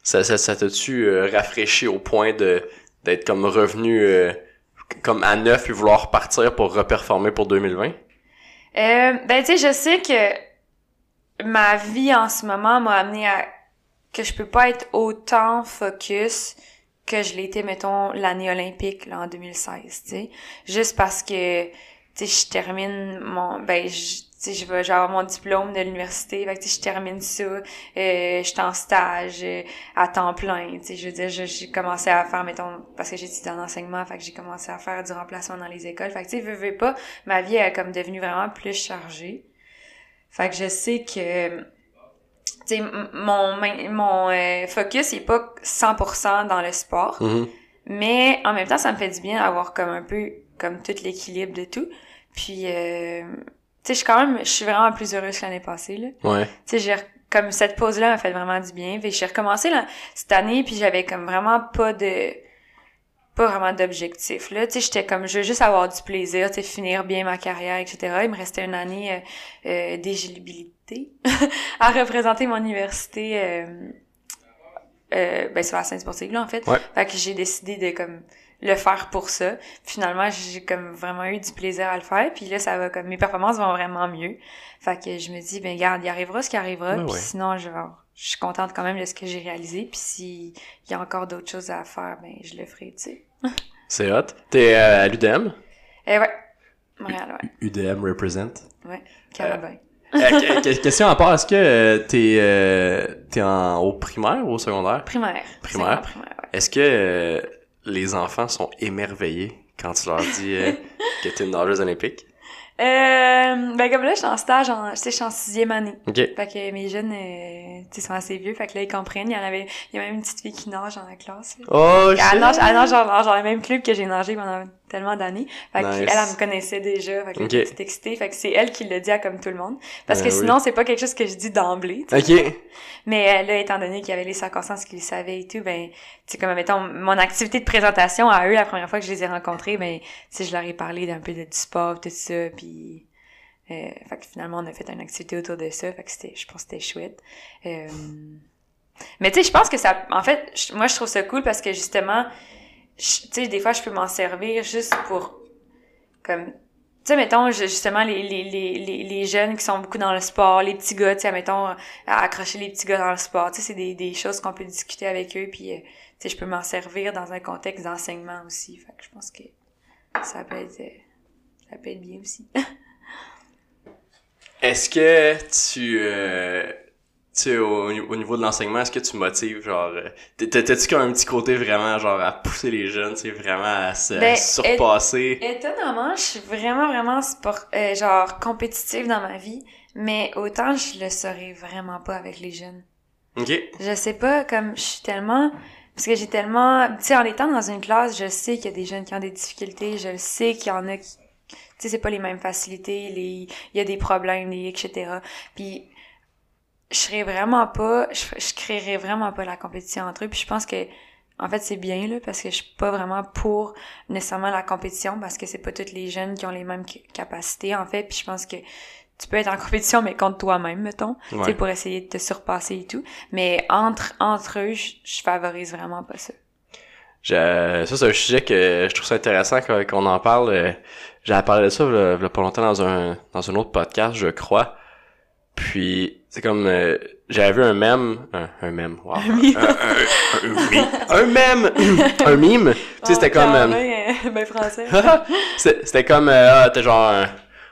Ça, ça, ça t'a-tu euh, rafraîchi au point de d'être comme revenu euh, comme à neuf puis vouloir repartir pour reperformer pour 2020? Euh, ben, tu sais, je sais que ma vie en ce moment m'a amené à que je peux pas être autant focus que je l'étais, mettons, l'année olympique, là, en 2016, tu. Juste parce que, tu sais, je termine mon, ben, je, je vais, avoir mon diplôme de l'université, fait que, je termine ça, euh, je suis en stage euh, à temps plein, tu je veux dire, j'ai commencé à faire, mettons, parce que j'étudie en enseignement, fait que j'ai commencé à faire du remplacement dans les écoles, fait que, tu sais, veux, veux pas, ma vie est comme devenue vraiment plus chargée. Fait que je sais que, tu sais, m- mon, mon euh, focus est pas 100% dans le sport, Mhm. mais en même temps, ça me fait du bien d'avoir comme un peu, comme tout l'équilibre de tout. Puis, euh, tu sais, je suis quand même, je suis vraiment plus heureuse que l'année passée, là. Ouais. Tu sais, j'ai, comme cette pause-là m'a fait vraiment du bien. Puis j'ai recommencé là, cette année, puis j'avais comme vraiment pas de pas vraiment d'objectif là. Tu sais j'étais comme je veux juste avoir du plaisir tu sais finir bien ma carrière etc il me restait une année euh, euh d'éligibilité à représenter mon université euh, euh, ben sur la scène sportive là en fait. Ouais. fait que j'ai décidé de comme le faire pour ça. Finalement j'ai comme vraiment eu du plaisir à le faire puis là ça va comme mes performances vont vraiment mieux. Fait que je me dis ben garde il arrivera ce qui arrivera Ouais, puis ouais. sinon je vais je suis contente quand même de ce que j'ai réalisé puis s'il y a encore d'autres choses à faire ben je le ferai tu sais C'est hot. T'es euh, à l'UDM? Eh ouais. Montréal, ouais. UDM represent. Ouais. Carabin. Euh, que- question à part, est-ce que euh, t'es euh, t'es en au primaire ou au secondaire? Primaire. Primaire. Primaire, ouais. Est-ce que euh, les enfants sont émerveillés quand tu leur dis euh, que t'es une nageuse olympique? Euh, ben comme là, je suis en stage, en, tu sais, je suis en sixième année. Ok. Fait que mes jeunes, euh, tu sais, sont assez vieux. Fait que là, ils comprennent. Il y en avait, il y a même une petite fille qui nage dans la classe. là. Oh, Elle nage, elle nage genre, genre le même club que j'ai nagé pendant tellement d'années. Fait Nice. qu'elle, elle me connaissait déjà. Fait que là, Ok. j'étais excitée. Fait que c'est elle qui l'a dit à comme tout le monde. Parce Ben que oui. sinon, c'est pas quelque chose que je dis d'emblée. Ok. Mais euh, là, étant donné qu'il y avait les circonstances qu'ils savaient et tout, ben, tu sais, comme, mettons, mon activité de présentation à eux, la première fois que je les ai rencontrés, ben, tu je leur ai parlé d'un peu de, du sport, tout ça, puis euh, fait que finalement, on a fait une activité autour de ça, fait que c'était, je pense que c'était chouette. Euh, mais tu sais, je pense que ça, en fait, moi, je trouve ça cool parce que justement, tu sais, des fois, je peux m'en servir juste pour, comme, tu sais, mettons, justement, les, les, les, les, jeunes qui sont beaucoup dans le sport, les petits gars, tu sais, mettons, accrocher les petits gars dans le sport, tu sais, c'est des, des choses qu'on peut discuter avec eux, puis, euh, tu sais, je peux m'en servir dans un contexte d'enseignement aussi, fait que je pense que ça peut être, euh, ça peut être bien aussi. Est-ce que tu, euh, tu sais, au, au niveau de l'enseignement, est-ce que tu motives, genre, euh, t'as-tu comme un petit côté vraiment, genre, à pousser les jeunes, tu sais, vraiment à se Ben, se surpasser? Étonnamment, je suis vraiment, vraiment sport, euh, genre compétitive dans ma vie, mais autant je le serais vraiment pas avec les jeunes. Ok. Je sais pas, comme je suis tellement... Parce que j'ai tellement... Tu sais, en étant dans une classe, je sais qu'il y a des jeunes qui ont des difficultés, je le sais qu'il y en a qui... Tu sais, c'est pas les mêmes facilités, les... il y a des problèmes, les etc. Puis, je serais vraiment pas... Je, je créerais vraiment pas la compétition entre eux, puis je pense que... En fait, c'est bien, là, parce que je suis pas vraiment pour nécessairement la compétition, parce que c'est pas tous les jeunes qui ont les mêmes ca- capacités, en fait, puis je pense que tu peux être en compétition, mais contre toi-même, mettons tu sais, Ouais. pour essayer de te surpasser et tout. Mais entre, entre eux, je, je favorise vraiment pas ça. Je- ça, c'est un sujet que je trouve ça intéressant qu'on en parle. euh, J'avais parlé de ça il y a pas longtemps dans un, dans un autre podcast, je crois. Puis, c'est comme... euh, J'avais vu un mème... Un, un mème, wow. Un, meme. un, un, un meme. Un mème! un mime! Tu sais, c'était comme... euh, ben, ben français. C'était comme, euh, ah, t'es genre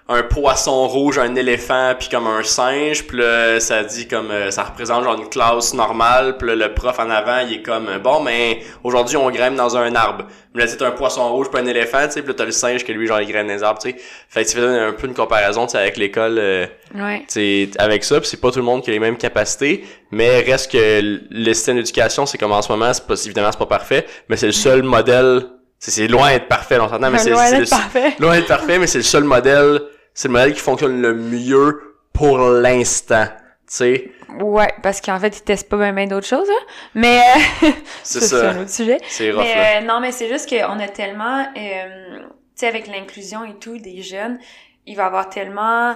un, poisson rouge, un éléphant, puis comme un singe, puis là, ça dit comme, euh, ça représente genre une classe normale, puis là, le prof en avant, il est comme, euh, bon, mais aujourd'hui, on grimpe dans un arbre. Mais là, c'est un poisson rouge, puis un éléphant, tu sais, puis là, t'as le singe que lui, genre, il grimpe dans les arbres, tu sais. Fait que tu fais un peu une comparaison, tu sais, avec l'école, euh, ouais. tu sais, avec ça, puis c'est pas tout le monde qui a les mêmes capacités, mais reste que le système d'éducation, c'est comme en ce moment, c'est pas, évidemment, c'est pas parfait, mais c'est le seul modèle, c'est- loin d'être parfait, on s'entend, mais c'est Loin d'être parfait. loin d'être parfait, mais c'est le seul modèle, c'est le modèle qui fonctionne le mieux pour l'instant. Tu sais, Ouais, parce qu'en fait, ils testent pas bien d'autres choses, hein. Mais, euh, c'est ça, c'est ça. un autre sujet. C'est euh, non, mais c'est juste qu'on a tellement, euh, tu sais, avec l'inclusion et tout des jeunes, il va y avoir tellement,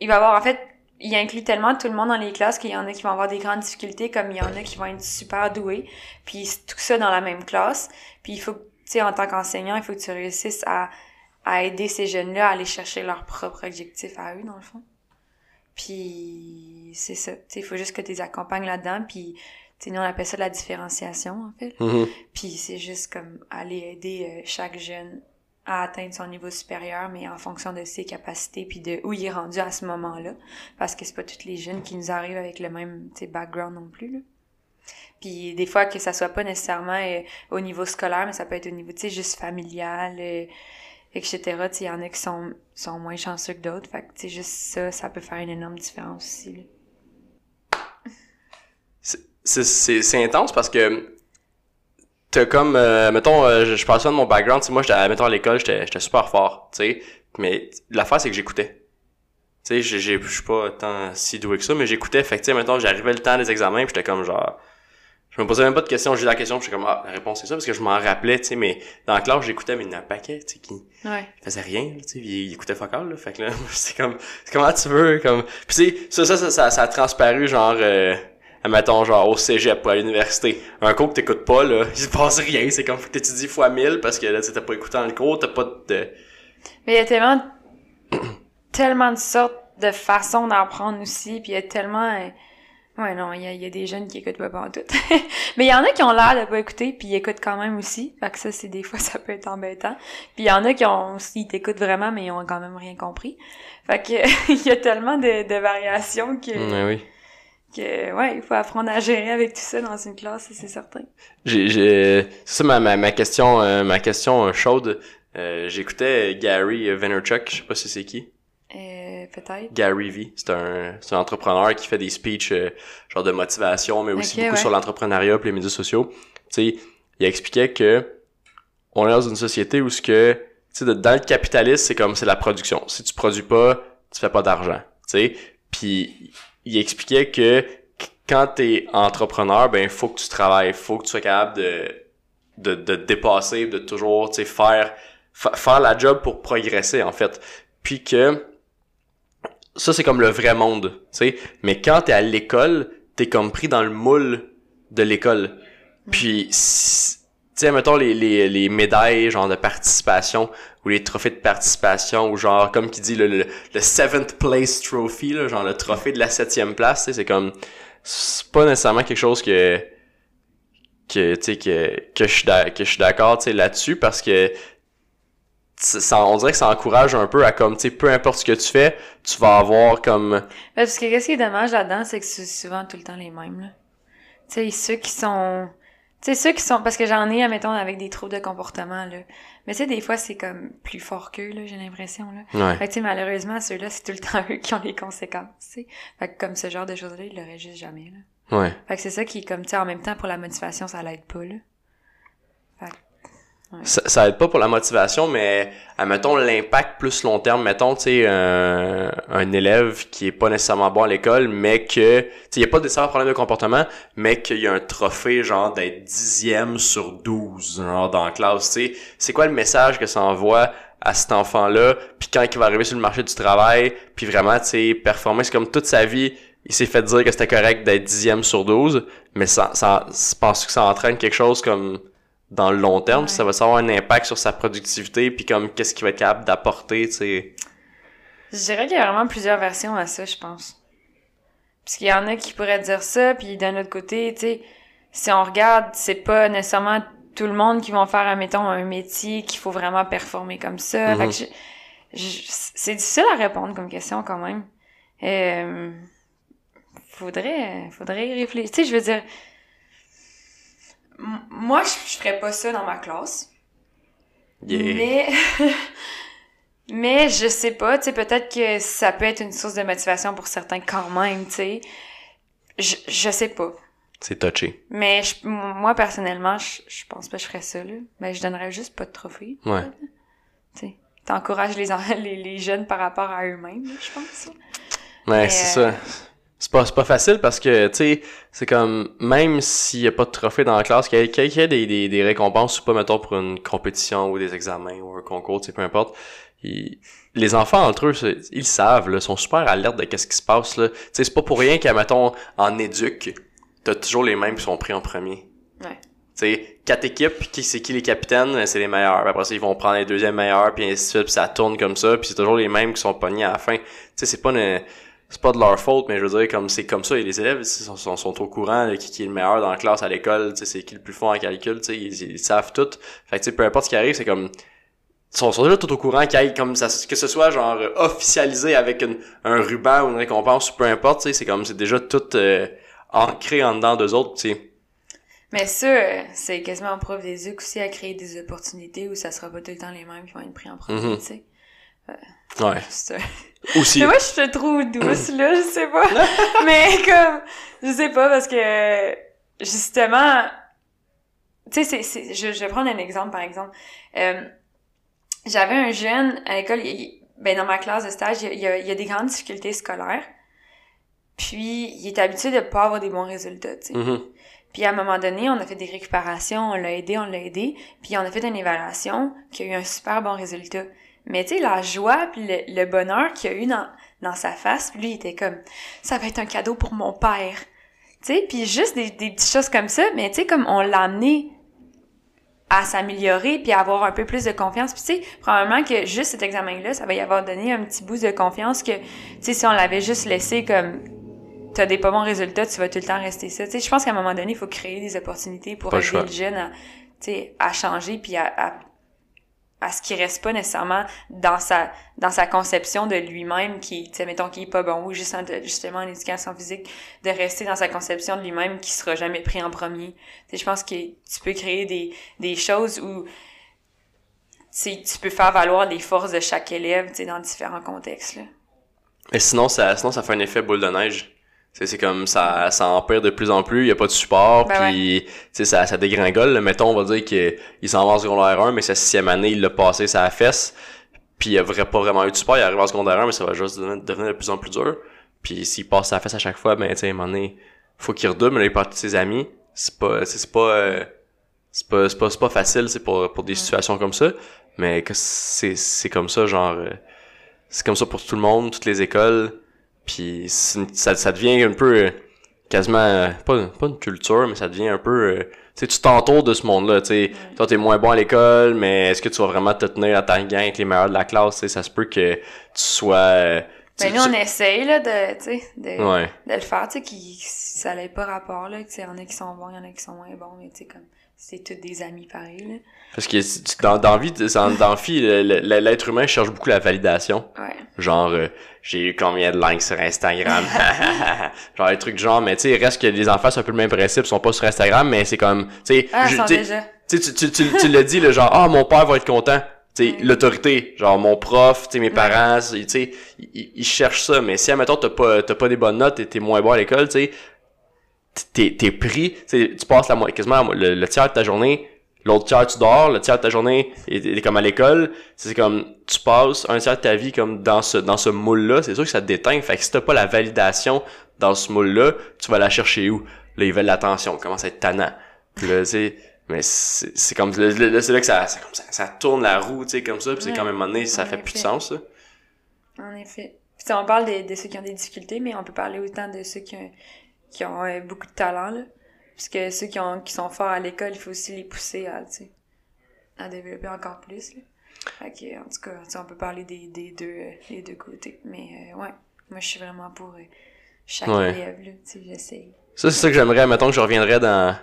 il va y avoir, en fait, il inclut tellement tout le monde dans les classes qu'il y en a qui vont avoir des grandes difficultés, comme il y en a qui vont être super doués, puis tout ça dans la même classe. Puis il faut, tu sais, en tant qu'enseignant, il faut que tu réussisses à, à aider ces jeunes-là à aller chercher leur propre objectif à eux, dans le fond. Puis c'est ça, tu sais, il faut juste que tu les accompagnes là-dedans, puis tu sais, nous on appelle ça la différenciation, en fait. Mhm. Puis c'est juste comme aller aider euh, chaque jeune à atteindre son niveau supérieur, mais en fonction de ses capacités puis de où il est rendu à ce moment-là. Parce que c'est pas tous les jeunes qui nous arrivent avec le même background non plus. Là. Puis des fois que ça soit pas nécessairement euh, au niveau scolaire, mais ça peut être au niveau, tu sais, juste familial, euh, etc. Tu sais, il y en a qui sont, sont moins chanceux que d'autres. Fait que, juste ça, ça peut faire une énorme différence aussi. C'est- intense parce que t'as comme euh, mettons euh, je, je parle ça de mon background tu sais moi j'étais mettons à l'école j'étais j'étais super fort tu sais mais l'affaire c'est que j'écoutais Tu sais, je suis pas tant si doué que ça, mais j'écoutais, fait que, tu mettons, j'arrivais le temps des examens, pis j'étais comme genre, je me posais même pas de questions, j'ai la question, pis j'étais comme, ah, la réponse c'est ça, parce que je m'en rappelais, tu sais, mais dans la classe, j'écoutais, mais il y en a un paquet, tu sais, qui Ouais. faisait rien, tu sais, pis il écoutait fuck all, là, fait que là, c'est comme, c'est comment tu veux, comme, pis tu sais, ça, ça, ça, ça, ça a transparu, genre, euh, admettons, genre, au cégep ou à l'université. Un cours que t'écoutes pas, là, il se passe rien, c'est comme, faut que t'étudies fois mille, parce que là, t'as pas écouté dans le cours, t'as pas de, Mais il y a tellement, tellement de sortes de façons d'apprendre aussi, puis il y a tellement, euh, ouais non, il y a, il y a des jeunes qui écoutent pas en tout. Mais il y en a qui ont l'air de pas écouter, puis ils écoutent quand même aussi. Fait que ça, c'est des fois, ça peut être embêtant. Puis il y en a qui ont, ils t'écoutent vraiment, mais ils ont quand même rien compris. Fait que, il y a tellement de, de variations que, Ouais, oui. que, ouais, il faut apprendre à gérer avec tout ça dans une classe, c'est certain. J'ai, ça ma, ma, ma question, euh, ma question euh, chaude. Euh, j'écoutais Gary Vaynerchuk, je sais pas si c'est qui. Euh, peut-être. Gary V. C'est un, c'est un entrepreneur qui fait des speeches euh, genre de motivation, mais aussi beaucoup ouais. sur l'entrepreneuriat et les médias sociaux. Tu sais, il expliquait que on est dans une société où ce que, tu sais, dans le capitalisme, c'est comme c'est la production. Si tu produis pas, tu fais pas d'argent. Tu sais, puis il expliquait que qu- quand t'es entrepreneur, ben faut que tu travailles, faut que tu sois capable de de, de dépasser, de toujours, tu sais, faire fa- faire la job pour progresser en fait. Puis que ça c'est comme le vrai monde, tu sais. Mais quand t'es à l'école, t'es comme pris dans le moule de l'école. Puis, tu sais, mettons les, les, les médailles genre de participation ou les trophées de participation ou genre comme qui dit le, le, le seventh place trophy là, genre le trophée de la septième place, tu sais, c'est comme c'est pas nécessairement quelque chose que que tu sais que que je suis d'accord tu sais là-dessus parce que ça, on dirait que ça encourage un peu à comme tu sais peu importe ce que tu fais tu vas avoir comme Parce que qu'est-ce qui est dommage là-dedans, c'est que c'est souvent tout le temps les mêmes, là. Tu sais, ceux qui sont... Tu sais, ceux qui sont... Parce que j'en ai, admettons, avec des troubles de comportement, là. Mais tu sais, des fois, c'est comme plus fort qu'eux, là, j'ai l'impression, là. ouais Fait que, tu sais, malheureusement, ceux-là, c'est tout le temps eux qui ont les conséquences, tu sais. Fait que comme ce genre de choses-là, ils l'auraient juste jamais, là. ouais Fait que c'est ça qui est comme, tu sais, en même temps, pour la motivation, ça l'aide pas, là. Ça, ça aide pas pour la motivation, mais admettons l'impact plus long terme, mettons, tu sais, un, un élève qui est pas nécessairement bon à l'école, mais que, tu sais, il y a pas nécessairement de problème de comportement, mais qu'il y a un trophée, genre, d'être dixième sur 12, genre, dans la classe, tu sais. C'est quoi le message que ça envoie à cet enfant-là, puis quand il va arriver sur le marché du travail, puis vraiment, tu sais, performer, c'est comme toute sa vie, il s'est fait dire que c'était correct d'être dixième sur 12, mais ça, ça, je pense que ça entraîne quelque chose comme dans le long terme, Ouais. ça va avoir un impact sur sa productivité puis comme qu'est-ce qu'il va être capable d'apporter, tu sais. Je dirais qu'il y a vraiment plusieurs versions à ça, je pense. Parce qu'il y en a qui pourraient dire ça, puis d'un autre côté, tu sais, si on regarde, c'est pas nécessairement tout le monde qui vont faire, mettons, un métier qu'il faut vraiment performer comme ça. Fait que je- je- c'est difficile à répondre comme question quand même. Euh, faudrait, faudrait y réfléchir. Tu sais, je veux dire, moi, je, je ferais pas ça dans ma classe. Yeah. Mais, mais je sais pas, tu sais, peut-être que ça peut être une source de motivation pour certains quand même, tu sais. Je, je sais pas. C'est touché. Mais je- moi, personnellement, je, je pense pas que je ferais ça, là. Ben, je donnerais juste pas de trophée. Ouais. Tu sais, t'encourages les, les, les jeunes par rapport à eux-mêmes, je pense. Ouais, Mais, c'est euh, ça. C'est pas, c'est pas facile parce que, tu sais, c'est comme, même s'il y a pas de trophée dans la classe, qu'il y ait, qu'il y ait des, des, des récompenses ou pas, mettons, pour une compétition ou des examens ou un concours, tu sais, peu importe, ils- les enfants, entre eux, ils savent, là, sont super alertes de qu'est-ce qui se passe, là. Tu sais, c'est pas pour rien qu'à, mettons, en éduc, t'as toujours les mêmes qui sont pris en premier. Ouais. Tu sais, quatre équipes, qui c'est qui les capitaines, c'est les meilleurs. Puis après ça, ils vont prendre les deuxièmes meilleurs, puis ainsi de suite, puis ça tourne comme ça, puis c'est toujours les mêmes qui sont pognés à la fin. Tu sais, c'est pas une, c'est pas de leur faute, mais je veux dire, comme c'est comme ça, et les élèves ils sont, sont, sont au courant de qui, qui est le meilleur dans la classe à l'école, tu sais, c'est qui le plus fort en calcul, tu sais, ils, ils savent tout. Fait que tu sais, peu importe ce qui arrive, c'est comme ils sont, sont déjà tout au courant qu'il y comme ça, que ce soit genre officialisé avec une, un ruban ou une récompense ou peu importe, tu sais, c'est comme c'est déjà tout euh, ancré en dedans d'eux autres, tu sais. Mais ça, euh, c'est quasiment en preuve des yeux aussi à créer des opportunités où ça sera pas tout le temps les mêmes qui vont être pris en Mhm. tu sais. Ouais. Aussi. Mais moi, je suis trop douce, là, je sais pas. Mais comme, je sais pas, parce que, justement, tu sais, c'est, c'est, je, je vais prendre un exemple, par exemple. Euh, j'avais un jeune à l'école, ben dans ma classe de stage, il y a, il y a- des grandes difficultés scolaires. Puis, il est habitué de pas avoir des bons résultats, tu sais. Mhm. Puis à un moment donné, on a fait des récupérations, on l'a aidé, on l'a aidé, puis on a fait une évaluation qui a eu un super bon résultat. Mais tu sais, la joie puis le, le bonheur qu'il a eu dans, dans sa face, lui, il était comme, ça va être un cadeau pour mon père. Tu sais, puis juste des, des petites choses comme ça, mais tu sais, comme on l'a amené à s'améliorer puis à avoir un peu plus de confiance. Puis tu sais, probablement que juste cet examen-là, ça va y avoir donné un petit boost de confiance que, tu sais, si on l'avait juste laissé comme t'as des pas bons résultats, tu vas tout le temps rester ça. Tu sais, je pense qu'à un moment donné, il faut créer des opportunités pour aider le jeune à, tu sais, à changer puis à, à, à ce qui reste pas nécessairement dans sa dans sa conception de lui-même qui, tu mettons qu'il est pas bon ou juste en- justement en éducation physique, de rester dans sa conception de lui-même qui sera jamais pris en premier. Tu je pense que tu peux créer des des choses où tu peux faire valoir les forces de chaque élève, tu sais, dans différents contextes, là. Et sinon, ça, sinon, ça fait un effet boule de neige. C'est, c'est comme ça, ça empire de plus en plus, il y a pas de support, Ben puis ça, ça dégringole. là. Mettons, on va dire qu'il s'en va en secondaire 1, mais sa sixième année, il l'a passé sa fesse, puis il a vrai, pas vraiment eu de support, il arrive en secondaire 1, mais ça va juste devenir, de plus en plus dur. Puis s'il passe sa fesse à chaque fois, ben tu sais, à un moment donné, faut qu'il redouble, mais là, il part de ses amis. C'est pas, c'est c'est pas, euh, c'est pas, c'est pas, c'est pas facile, c'est pour, pour des situations comme ça, mais que c'est, c'est comme ça, genre, euh, c'est comme ça pour tout le monde, toutes les écoles. Puis ça, ça devient un peu euh, quasiment euh, pas, pas une culture, mais ça devient un peu euh, tu sais tu t'entoures de ce monde-là, tu sais. Toi t'es moins bon à l'école, mais est-ce que tu vas vraiment te tenir à ta gang avec les meilleurs de la classe, tu sais, ça se peut que tu sois tu- Ben, nous, on essaye, là, de, tu sais, de, Ouais. de le faire, tu sais, qui, ça n'ait pas rapport, là, tu sais, il y en a qui sont bons, il y en a qui sont moins bons, mais tu sais, comme, c'est tous des amis pareils, là. Parce que dans, dans vie, dans, dans vie, le- le- l'être humain cherche beaucoup la validation. Ouais. Genre, euh, j'ai eu combien de likes sur Instagram? genre, des trucs du genre, mais tu sais, reste que les enfants, c'est un peu le même principe, ils sont pas sur Instagram, mais c'est comme, tu sais, Ah, tu tu, tu, tu, l'as dit, là, genre, ah, mon père va être content. Tu sais, l'autorité, genre mon prof, tu sais, mes parents, tu sais, ils, ils cherchent ça, mais si, admettons, t'as pas, t'as pas des bonnes notes et t'es moins bon à l'école, tu sais, t'es, t'es pris, tu passes la, mo- quasiment le, le tiers de ta journée, l'autre tiers tu dors, le tiers de ta journée est, est comme à l'école, c'est comme, tu passes un tiers de ta vie comme dans ce, dans ce moule-là, c'est sûr que ça te déteint, fait que si t'as pas la validation dans ce moule-là, tu vas la chercher où? Là, ils veulent l'attention, commence à être tannant. Puis là, sais, mais c'est c'est comme, là, là, c'est là que ça, ça, comme ça, ça tourne la roue, tu sais, comme ça, puis c'est quand même, un moment donné, ça fait plus de sens, ça. En effet. Puis on parle de, de ceux qui ont des difficultés, mais on peut parler autant de ceux qui ont, qui ont euh, beaucoup de talent, là. Puisque ceux qui, ont, qui sont forts à l'école, il faut aussi les pousser à, à développer encore plus, là. Fait que, en tout cas, on peut parler des, des deux, euh, les deux côtés. Mais, euh, ouais, moi, je suis vraiment pour euh, chaque Ouais. élève, là. J'essaye. Ça, c'est ça que j'aimerais, mettons que je reviendrais dans,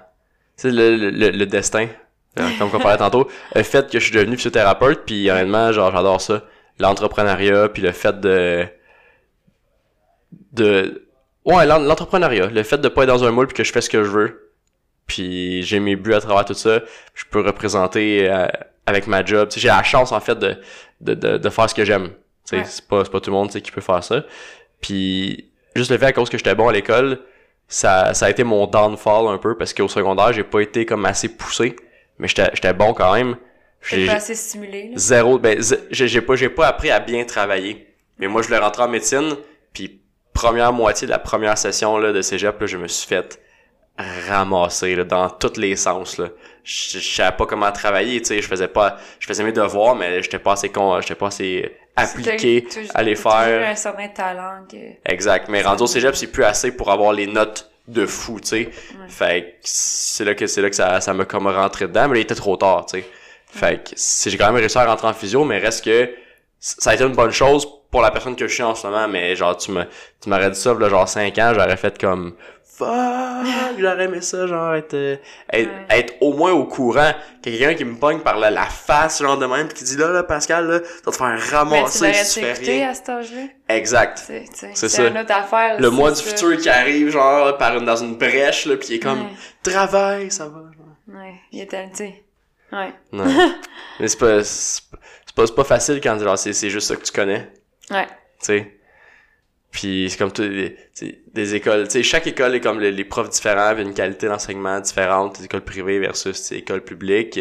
le, le, le, destin, comme on parlait tantôt, le fait que je suis devenu physiothérapeute, puis honnêtement, genre, j'adore ça. L'entrepreneuriat, puis le fait de, de, ouais, l'en- l'entrepreneuriat, le fait de pas être dans un moule, puis que je fais ce que je veux, puis j'ai mes buts à travers tout ça, je peux représenter euh, avec ma job, j'ai la chance, en fait, de, de, de, de faire ce que j'aime. Ouais. c'est pas, c'est pas tout le monde, qui peut faire ça. Puis, juste le fait à cause que j'étais bon à l'école, ça, ça a été mon downfall un peu parce qu'au secondaire, j'ai pas été comme assez poussé, mais j'étais j'étais bon quand même. J'ai pas assez stimulé, là? zéro ben j'ai pas j'ai pas appris à bien travailler. Mais moi je voulais rentrer en médecine, puis première moitié de la première session là de cégep là, je me suis fait ramasser là, dans tous les sens là. Je, je savais pas comment travailler, tu sais, je faisais pas je faisais mes devoirs mais j'étais pas assez con, j'étais pas assez appliqué à les faire. un certain talent que... Exact. Mais rendu au cégep, c'est plus assez pour avoir les notes de fou, tu sais. Ouais. Fait que c'est là que c'est là que ça ça m'a comme rentré dedans, mais il était trop tard, tu sais. Fait que j'ai quand même réussi à rentrer en physio, mais reste que ça a été une bonne chose pour la personne que je suis en ce moment, mais genre tu me tu m'aurais dit ça là, genre 5 ans, j'aurais fait comme fuck, j'aurais aimé ça genre être euh, être, Ouais. être au moins au courant que quelqu'un qui me pogne par la, la face genre de même pis qui dit là là Pascal là, tu vas te faire Mais tu ramasser si tu fais rien. à cet âge-là? Exact. C'est ça. une autre affaire. le mois du ça. futur qui arrive genre par une, dans une brèche là puis il est comme Ouais. travail ça va genre. Ouais, il était, tu. Ouais. non mais c'est pas pas c'est pas, facile quand genre c'est c'est juste ça que tu connais Ouais. tu sais puis c'est comme tout des écoles tu sais chaque école est comme les, les profs différents puis une qualité d'enseignement différente les écoles privées versus les écoles publiques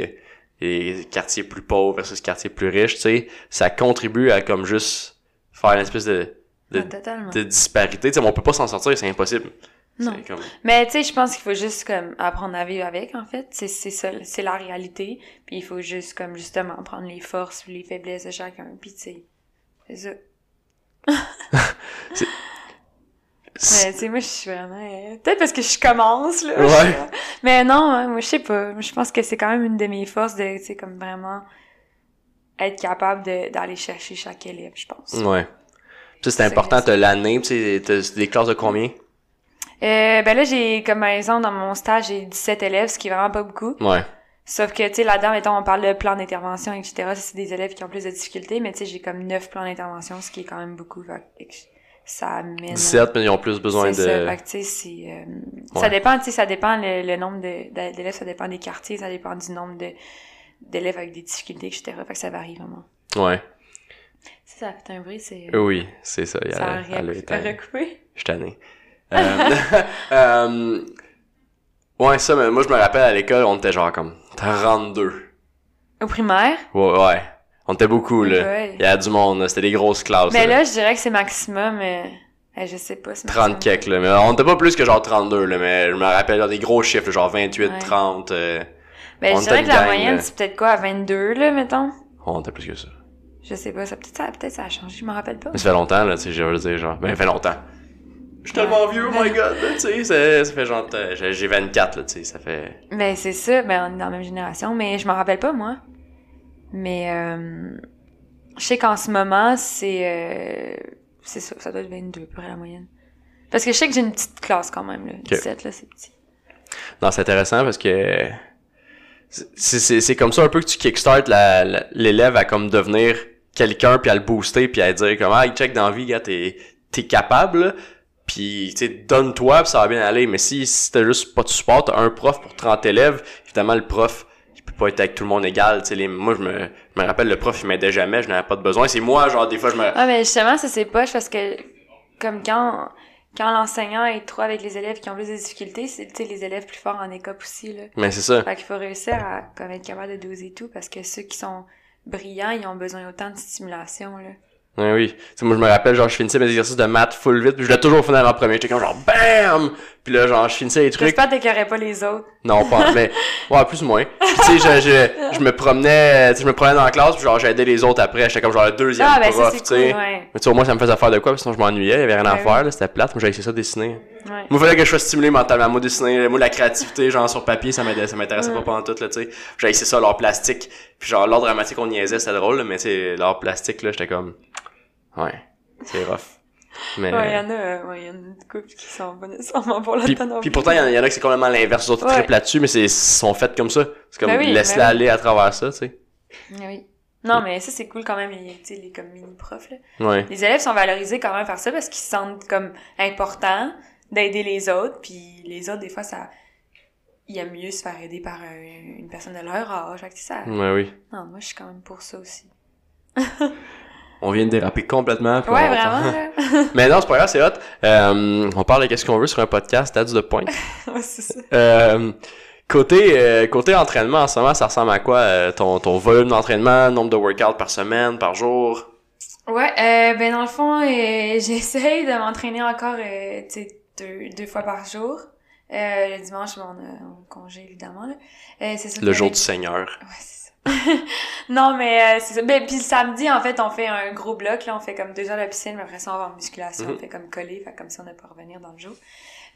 et quartiers plus pauvres versus quartiers plus riches, tu sais, ça contribue à comme juste faire une espèce de, de, Ah, de disparité. Tu sais, on peut pas s'en sortir, c'est impossible. Non. Comme... Mais tu sais, je pense qu'il faut juste comme apprendre à vivre avec, en fait. C'est c'est ça, c'est la réalité. Puis il faut juste comme justement prendre les forces puis les faiblesses de chacun. Puis tu sais, c'est ça. Mais tu sais, moi, je suis vraiment... euh, Peut-être parce que je commence, là. Ouais. Mais non, hein, moi, je sais pas. Je pense que c'est quand même une de mes forces de, tu sais, comme vraiment être capable d'aller chercher chaque élève, je pense. Ouais. Tu sais, c'est important, t'as l'année, tu sais, t'as des classes de combien? Euh, ben là, j'ai, comme exemple, dans mon stage, j'ai 17 élèves, ce qui est vraiment pas beaucoup. Ouais. Sauf que, tu sais, là-dedans, mettons, on parle de plan d'intervention, etc. C'est des élèves qui ont plus de difficultés, mais tu sais, j'ai comme 9 plans d'intervention, ce qui est quand même beaucoup. Fait ça amène... 17, mais ils ont plus besoin de... Ça, fait que, tu sais, c'est... euh, Ouais. Ça dépend, tu sais, ça dépend le, le nombre d'élèves, ça dépend des quartiers, ça dépend du nombre de d'élèves avec des difficultés, etc. Fait que ça varie vraiment. Ouais. Si ça fait un bruit, c'est... Oui, c'est ça. Il y ça a a, a recoupé. Je suis tanné. Euh, euh, ouais, ça, mais moi, je me rappelle, à l'école, on était genre comme 32. Au primaire? Ouais, ouais. On était beaucoup, là. Ouais. Il y a du monde, là. C'était des grosses classes. Mais là. là, je dirais que c'est maximum, euh, euh, je sais pas. c'est 30 maximum. kek, là. Mais on était pas plus que genre 32, là. Mais je me rappelle, genre, des gros chiffres, genre 28, Ouais. 30. euh, Ben, je dirais que la gang, moyenne, c'est peut-être quoi, à 22, là, mettons? on était plus que ça. Je sais pas, ça peut-être ça, peut-être ça a changé, je m'en rappelle pas. Mais ça fait longtemps, là, tu sais, je veux dire, genre. Ben, ça fait longtemps. Je suis tellement vieux, oh my god, là, tu sais. Ça, ça fait genre. j'ai- J'ai 24, là, tu sais. Ça fait. Ben, c'est ça, ben, on est dans la même génération, mais je m'en rappelle pas, moi. Mais, euh, je sais qu'en ce moment, c'est, euh, c'est ça, ça doit être 22, à peu près la moyenne. Parce que je sais que j'ai une petite classe quand même, là. 17, là, c'est petit. Non, c'est intéressant parce que c'est- comme ça un peu que tu kickstart l'élève à comme devenir quelqu'un puis à le booster puis à dire comme ah check dans la vie gars t'es t'es capable. Puis tu sais donne-toi ça va bien aller mais si, si t'as juste pas de support t'as un prof pour 30 élèves évidemment le prof il peut pas être avec tout le monde égal tu sais les moi je me je me rappelle le prof il m'aidait jamais je n'avais pas de besoin c'est moi genre des fois je me Ah, mais justement, ça, c'est poche parce que, comme quand, quand l'enseignant est trop avec les élèves qui ont plus de difficultés, c'est, tu sais, les élèves plus forts en école aussi, là. mais c'est ça Fait qu'il faut réussir à comme, être capable de doser tout parce que ceux qui sont brillants, ils ont besoin autant de stimulation, là. Ouais, oui. Sais, moi, je me rappelle, genre, je finissais mes exercices de maths full vite, puis je l'ai toujours finir en premier. J'étais comme genre, BAM! Puis là, genre, je finissais les trucs. J'espère que pas les autres. Non, pas, mais, ouais, plus ou moins. Puis, tu sais, je, je, je me promenais, tu sais, je me promenais dans la classe, puis genre, j'aidais les autres après. J'étais comme genre le deuxième Ah, ben prof, tu sais. cool, ouais. Mais tu sais, au moins, ça me faisait faire de quoi, parce que sinon, je m'ennuyais, il y avait rien à Ben faire, oui. là, c'était plate. Moi, j'avais essayé ça dessiner. Ouais. Moi, il fallait que je sois stimulé mentalement. Moi, dessiner, moi, la créativité, genre, sur papier, ça m'intéressait pas pendant tout, là, tu sais. J'avais essayé ça, l'art plastique. Puis genre, l'art dramatique, on niaisait, c'était drôle, là, mais tu sais, l'art plastique, là, j'étais comme, ouais, c'est rough. Mais, Ouais, y en a, euh, ouais, y en a une couple qui sont pas nécessairement pour puis, non puis plus. pourtant, il y, en a- il y en a qui c'est complètement l'inverse. Les autres, ils Ouais. là-dessus, mais c'est, ils sont faits comme ça. C'est comme, Ben oui, laisse-les ben oui. aller à travers ça, tu sais. Ah Oui. Non, mais ça, c'est cool quand même, les, tu sais, les comme mini-profs, là. Ouais. Les élèves sont valorisés quand même par ça parce qu'ils se sentent comme importants d'aider les autres, puis les autres, des fois, ça... Ils aiment mieux se faire aider par un- une personne de leur âge. Ça... Ouais, oui. Non, moi, je suis quand même pour ça aussi. On vient de déraper complètement. puis Ouais, on- vraiment, mais non, c'est pas grave, c'est hot. Euh, on parle de qu'est-ce qu'on veut sur un podcast, that's the point. ouais, c'est ça. Euh, côté, euh, côté entraînement, en ce moment, ça ressemble à quoi, euh, ton, ton volume d'entraînement, nombre de workouts par semaine, par jour? Ouais, euh, ben dans le fond, euh, j'essaye de m'entraîner encore, euh, tu sais, deux, deux fois par jour. Euh, le dimanche, on a on congé, évidemment, là. Euh, c'est Le jour du Seigneur. Ouais, c'est ça. non, mais euh, c'est ça. Ben, puis le samedi, en fait, on fait un gros bloc. Là, on fait comme deux heures de piscine, mais après ça, on va en musculation. Mhm. On fait comme coller, fait comme si on n'a pas revenir dans le jour.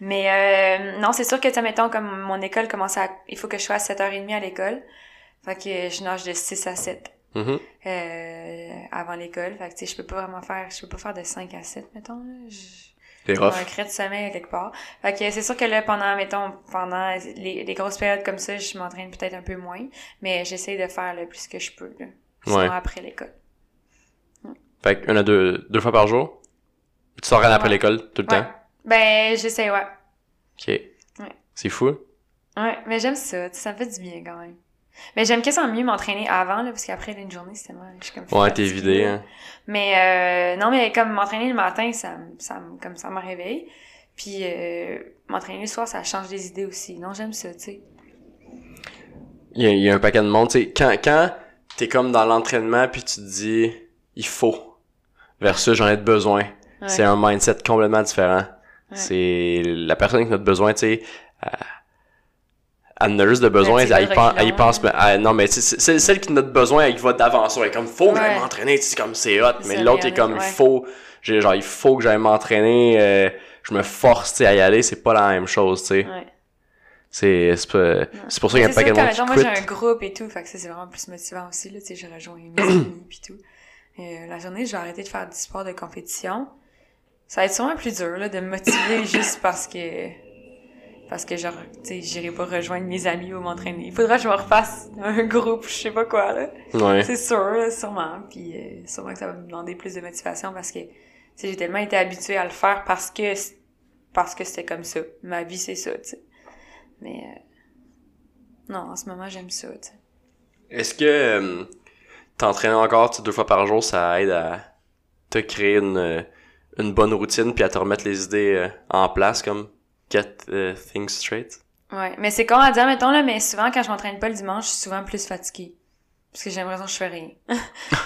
Mais euh, non, c'est sûr que, tu sais, mettons, comme mon école commence à... Il faut que je sois à 7h30 à l'école. Fait que je nage de 6 à 7 Mhm. euh, avant l'école. Fait que, tu sais, je peux pas vraiment faire... Je peux pas faire de 5 à 7, mettons. Là. Je- Rough. un de sommeil à quelque part. Fait que c'est sûr que là, pendant, mettons, pendant les, les grosses périodes comme ça, je m'entraîne peut-être un peu moins, mais j'essaie de faire le plus que je peux, là. Ouais. après l'école. Fait qu'une à deux, deux fois par jour? Tu t'entraînes après Ouais. l'école, tout le Ouais. temps? Ben, j'essaie, ouais. Ok. Ouais. C'est fou. Ouais, mais j'aime ça, ça me fait du bien quand même. Mais j'aime quasiment mieux m'entraîner avant, là, parce qu'après une journée, c'est tellement, je suis comme Ouais, t'es vidé, hein. Mais euh, non, mais comme m'entraîner le matin, ça, me- ça, me- comme ça me réveille. Puis euh, m'entraîner le soir, ça change des idées aussi. Non, j'aime ça, tu sais. il y, a, il y a un paquet de monde, tu sais, quand, quand t'es comme dans l'entraînement puis tu te dis, il faut, versus j'en ai besoin, Ouais. c'est un mindset complètement différent. Ouais. C'est la personne qui a besoin, tu sais, juste de besoin, elle, de elle y pense, mais, non, mais c'est c'est celle qui en a besoin, elle y va d'avance, elle est comme, faut que j'aille m'entraîner, tu sais, comme, c'est hot, C'est mais l'autre est comme, il faut, genre, il faut que j'aille m'entraîner, euh, je me force, à y aller, c'est pas la même chose, tu sais. Ouais. C'est, c'est pas- c'est pour ça qu'il y a C'est paquet de monde moi, j'ai un groupe et tout, fait que ça, c'est vraiment plus motivant aussi, là, tu sais, je rejoins mes amis pis tout. Et, euh, la journée, je vais arrêter de faire du sport de compétition. Ça va être sûrement plus dur, là, de me motiver juste parce que, parce que, genre, tu sais, j'irai pas rejoindre mes amis ou m'entraîner. Il faudra que je me refasse un groupe, je sais pas quoi, là. Ouais. C'est sûr, là, sûrement. Puis euh, sûrement que ça va me demander plus de motivation parce que tu sais, j'ai tellement été habituée à le faire parce que parce que c'était comme ça. Ma vie, c'est ça, tu sais. Mais euh, non, en ce moment, j'aime ça, tu sais. Est-ce que euh, t'entraîner encore tu deux fois par jour, ça aide à te créer une, euh, une bonne routine puis à te remettre les idées en place comme? Get euh, things straight? Ouais, mais c'est con à dire, mettons, là, mais souvent, quand je m'entraîne pas le dimanche, je suis souvent plus fatiguée. Parce que j'ai l'impression que je fais rien.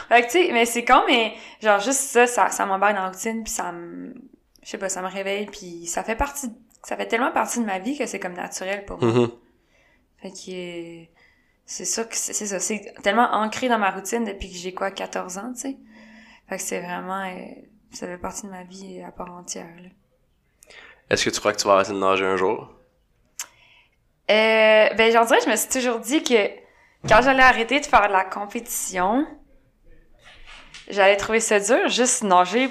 fait que, tu sais, mais c'est con, mais genre, juste ça, ça, ça m'embarque dans la routine, puis ça me... Je sais pas, ça me réveille, puis ça fait partie... Ça fait tellement partie de ma vie que c'est comme naturel pour moi. Mhm. Fait que c'est ça que c'est c'est ça, c'est tellement ancré dans ma routine depuis que j'ai quoi 14 ans, tu sais. Fait que c'est vraiment euh, ça fait partie de ma vie à part entière. Là. Est-ce que tu crois que tu vas arrêter de nager un jour? Euh, ben j'en dirais, je me suis toujours dit que quand j'allais arrêter de faire de la compétition, j'allais trouver ça dur juste nager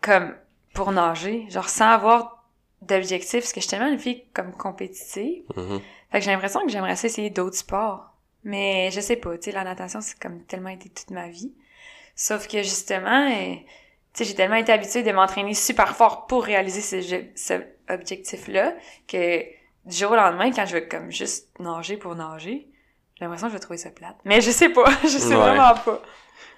comme pour nager, genre sans avoir d'objectif parce que je suis tellement une fille comme compétitive. Mhm. Fait que j'ai l'impression que j'aimerais ça essayer d'autres sports. Mais je sais pas, tu sais, la natation, c'est comme tellement été toute ma vie. Sauf que justement, euh, sais, j'ai tellement été habituée de m'entraîner super fort pour réaliser ce, ce objectif-là que du jour au lendemain, quand je veux comme juste nager pour nager, j'ai l'impression que je vais trouver ça plate. Mais je sais pas, je sais Ouais. vraiment pas.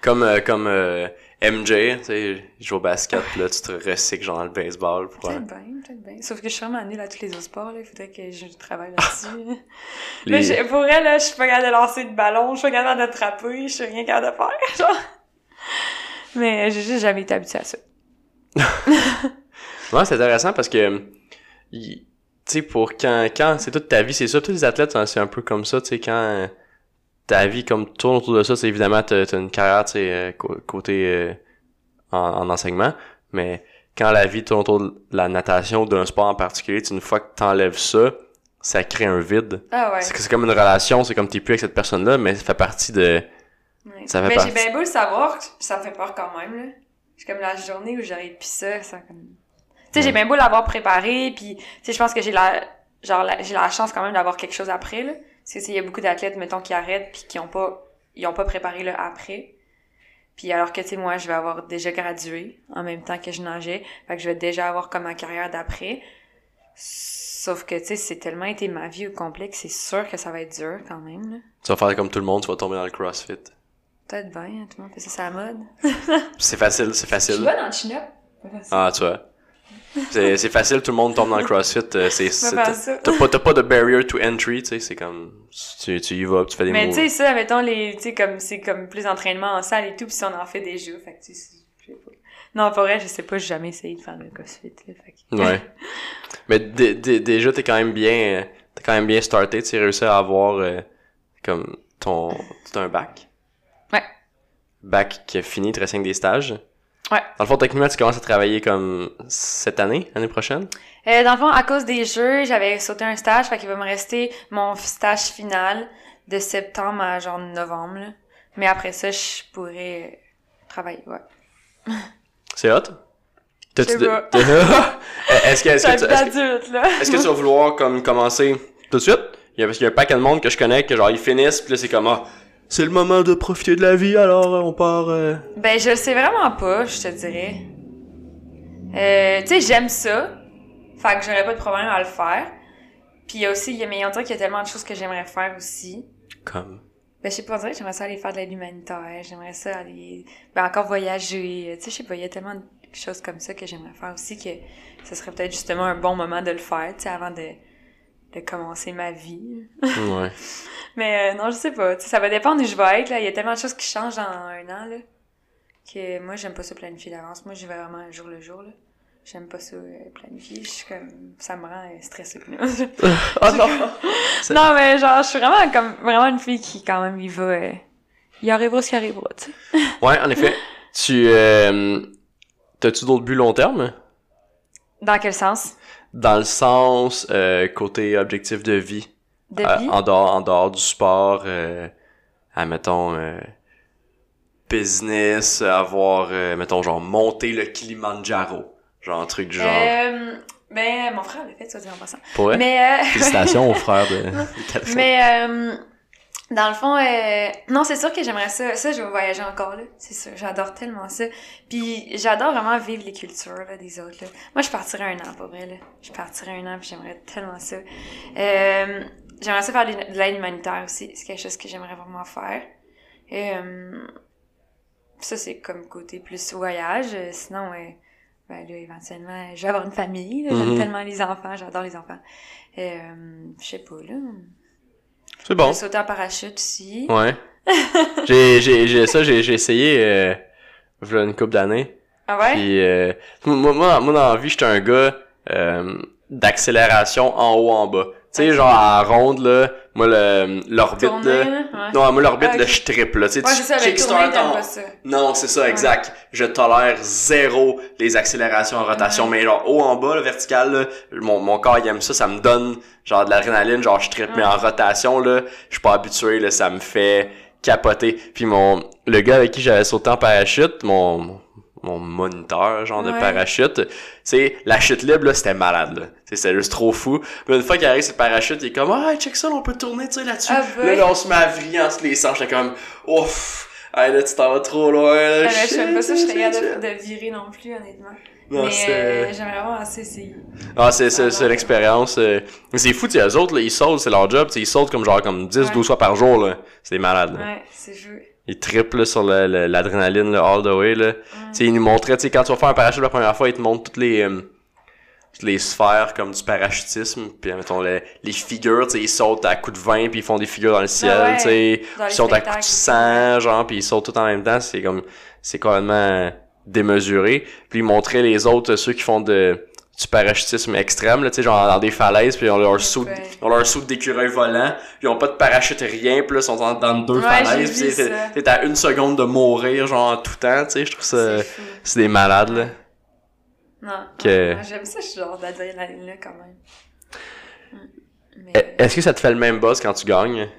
Comme, euh, comme euh, MJ, tu sais, joue au basket, là, tu te recycles genre dans le baseball. Pour, euh, Peut-être bien, peut-être bien. Sauf que je suis vraiment nulle à tous les autres sports, là. Il faudrait que je travaille là-dessus. les- Là, j'ai- pour elle, là, je suis pas capable de lancer de ballon, je suis pas capable d'attraper, je suis rien capable de faire, genre. Mais j'ai juste jamais été habituée à ça. Ouais, c'est intéressant parce que, tu sais, pour quand, quand c'est toute ta vie, c'est ça, tous les athlètes, c'est un peu comme ça, tu sais, quand euh, ta vie comme tourne autour de ça, c'est évidemment, t'as une carrière, tu sais, euh, cô- côté euh, en, en enseignement, mais quand la vie tourne autour de la natation ou d'un sport en particulier, une fois que t'enlèves ça, ça crée un vide. Ah ouais. C'est comme une relation, c'est comme t'es plus avec cette personne-là, mais ça fait partie de... Ouais. Ça fait Mais j'ai bien beau le savoir, ça me fait peur quand même, là. C'est comme la journée où j'aurais pu ça, ça comme... Tu sais, j'ai bien beau l'avoir préparé, puis tu sais, je pense que j'ai la... Genre, la- j'ai la chance quand même d'avoir quelque chose après, là. Parce que, tu sais, il y a beaucoup d'athlètes, mettons, qui arrêtent, puis qui ont pas... Ils ont pas préparé le après. Puis alors que, tu sais, moi, je vais avoir déjà gradué en même temps que je nageais. Fait que je vais déjà avoir comme ma carrière d'après. Sauf que, tu sais, c'est tellement été ma vie au complet que c'est sûr que ça va être dur quand même, là. Tu vas faire comme tout le monde, tu vas tomber dans le CrossFit. Peut-être bien, hein, tout le monde fait ça, c'est la mode. C'est facile, c'est Je suis facile. bonne en chin-up. Ah, tu vois. C'est c'est facile, tout le monde tombe dans le CrossFit. euh, C'est, c'est- t'as ça. t'as pas, t'as pas de barrier to entry, tu sais, c'est comme, tu, tu y vas, tu fais des Mais tu sais, ça, mettons, les, tu sais, comme, c'est comme plus d'entraînement en salle et tout, pis si on en fait des jeux, fait que tu sais, c'est- je sais pas. Non, pour vrai, je sais pas, j'ai jamais essayé de faire le crossfit, là, fait que... Ouais. Mais dé- dé- déjà, t'es quand même bien, t'es quand même bien starté, tu sais, réussi à avoir, euh, comme, ton, t'as un bac. Ouais. Bac qui a fini, avec des stages. Ouais. Dans le fond, techniquement, tu commences à travailler comme cette année, l'année prochaine? Euh, dans le fond, à cause des jeux, j'avais sauté un stage, fait qu'il va me rester mon stage final de septembre à genre novembre, là. Mais après ça, je pourrais travailler, ouais. C'est hot? T'as-tu de- t'as- Est-ce que, est-ce que, tu- est-ce que-. Est-ce que tu vas vouloir comme commencer tout de suite? Il y a, parce qu'il y a un paquet de monde que je connais que genre ils finissent puis là c'est comme ah, c'est le moment de profiter de la vie alors euh, on part euh... Ben, je le sais vraiment pas, je te dirais. Euh, tu sais, j'aime ça. Fait que j'aurais pas de problème à le faire. Puis il y a aussi, il y a, mais on dirait qu'il y a tellement de choses que j'aimerais faire aussi. comme? Ben, je sais pas, on dirait que j'aimerais ça aller faire de l'aide humanitaire. J'aimerais ça aller, ben, encore voyager. Tu sais, je sais pas, il y a tellement de choses comme ça que j'aimerais faire aussi que ce serait peut-être justement un bon moment de le faire, tu sais, avant de, de commencer ma vie. Ouais. Mais euh, non, je sais pas. Ça va dépendre où je vais être. Là. Il y a tellement de choses qui changent dans un an là, que moi, j'aime pas ça planifier d'avance. Moi, j'y vais vraiment un jour le jour. Là. J'aime pas ça euh, planifier. Je suis comme... Ça me rend euh, stressée. oh non! Mais genre, je suis vraiment comme vraiment une fille qui, quand même, y va... euh, Il arrivera ce qui arrivera, tu sais. Ouais, en effet. Tu, euh, t'as-tu d'autres buts long terme? Dans quel sens? Dans le sens, euh, côté objectif de vie. De Euh, vie? en dehors, en dehors du sport, euh, admettons, euh, business, avoir, euh, mettons, genre, monter le Kilimanjaro. Genre, un truc du genre. Euh, ben, mon frère l'a fait, ça dit en passant. Pour vrai? Mais, euh, Félicitations aux frères de, de mais euh, dans le fond, euh, non, c'est sûr que j'aimerais ça. Ça, je vais voyager encore, là. C'est sûr. J'adore tellement ça. Puis, j'adore vraiment vivre les cultures, là, des autres, là. Moi, je partirais un an, pour vrai, là. Je partirais un an, puis j'aimerais tellement ça. Euh, j'aimerais ça faire de de l'aide humanitaire aussi. C'est quelque chose que j'aimerais vraiment faire. Euh, ça, c'est comme côté plus voyage. Euh, Sinon, euh, ben là, éventuellement, je vais avoir une famille. J'aime Mhm. tellement les enfants. J'adore les enfants. Euh, je sais pas, là. C'est bon. J'ai sauté en parachute aussi. Ouais. j'ai, j'ai, j'ai, ça, j'ai, j'ai essayé, euh, v'là une couple d'années. Ah ouais? Puis, euh, moi, moi, moi, dans la vie, j'étais un gars, euh, d'accélération en haut, en bas. Tu sais, genre, à ronde, là, moi, le, l'orbite, là. là? Ouais. Non, moi, l'orbite, Ah, là, je triple, là. Tu sais, tu kickstart. Non, c'est ça, exact. Je tolère zéro les accélérations en rotation. Mais genre, haut en bas, le vertical, là, mon, mon corps, il aime ça. Ça me donne, genre, de l'adrénaline. Genre, je trippe. Mais en rotation, là, je suis pas habitué, là. Ça me fait capoter. Puis mon, le gars avec qui j'avais sauté en parachute, mon, mon moniteur, genre, de Ouais. parachute, tu sais, la chute libre, là, c'était malade, là. Tu sais, C'était juste trop fou. Mais une fois qu'il arrive sur le parachute, il est comme, ah, check ça, là, on peut tourner, tu sais, là-dessus. Ah, là, ouais. là, on se met à vriller entre les sens. J'étais comme, ouf. Hey, là, tu t'en vas trop loin, là. Ah, mais je pas ça, je shit. de, de virer non plus, honnêtement. Non, mais c'est- euh, j'aimerais vraiment assez essayer. Ah, c'est, c'est, c'est Ah, l'expérience. euh. C'est fou, tu sais, eux autres, là, ils sautent, c'est leur job, ils sautent comme genre, comme 10, Ouais. 12 fois par jour, là. C'est des malades, là. Ouais, c'est jeu. Ils trippent, là, sur le- le- l'adrénaline, là, all the way, là. Ils nous montraient, tu quand tu vas faire un parachute la première fois, ils te montrent toutes les, euh, toutes les sphères, comme du parachutisme, puis, mettons, les, les figures, tu ils sautent à coups de vin, puis ils font des figures dans le ciel, Ah ouais, tu sais. dans les Ils sautent à coups de sang, genre, puis ils sautent tout en même temps, c'est comme, c'est complètement démesuré. Puis ils montraient les autres, ceux qui font de, du parachutisme extrême, là, tu sais, genre dans des falaises, puis ils ont leur soude, Ouais. ont leur soude d'écureuil volant, puis ils ont pas de parachute rien, puis là, ils sont dans, dans deux Ouais, falaises, puis t'es- à une seconde de mourir, genre, en tout temps, tu sais, je trouve ça, C'est des malades, là. Non. Que- J'aime ça, je suis genre d'adrénaline là quand même. Mm. Mais. E- Est-ce que ça te fait le même buzz quand tu gagnes?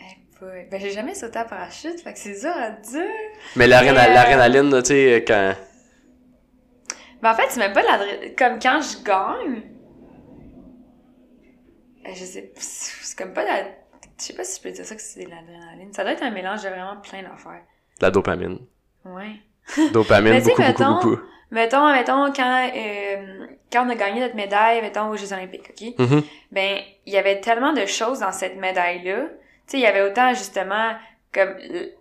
eh. Ben, j'ai jamais sauté en parachute, fait que c'est dur à dire. Mais euh, l'adrénaline, là, tu sais, quand... Ben, en fait, c'est même pas de l'adrénaline. Comme quand je gagne. euh, Je sais. C'est comme pas la. Je sais pas si je peux dire ça que c'est de l'adrénaline. Ça doit être un mélange de vraiment plein d'affaires. La dopamine. Ouais. Dopamine, Mais tu sais, beaucoup, beaucoup, mettons, beaucoup. Mettons, mettons, quand, euh, quand on a gagné notre médaille, mettons, aux Jeux Olympiques, OK? Mhm. Ben, il y avait tellement de choses dans cette médaille-là. Tu sais, il y avait autant, justement, comme... le-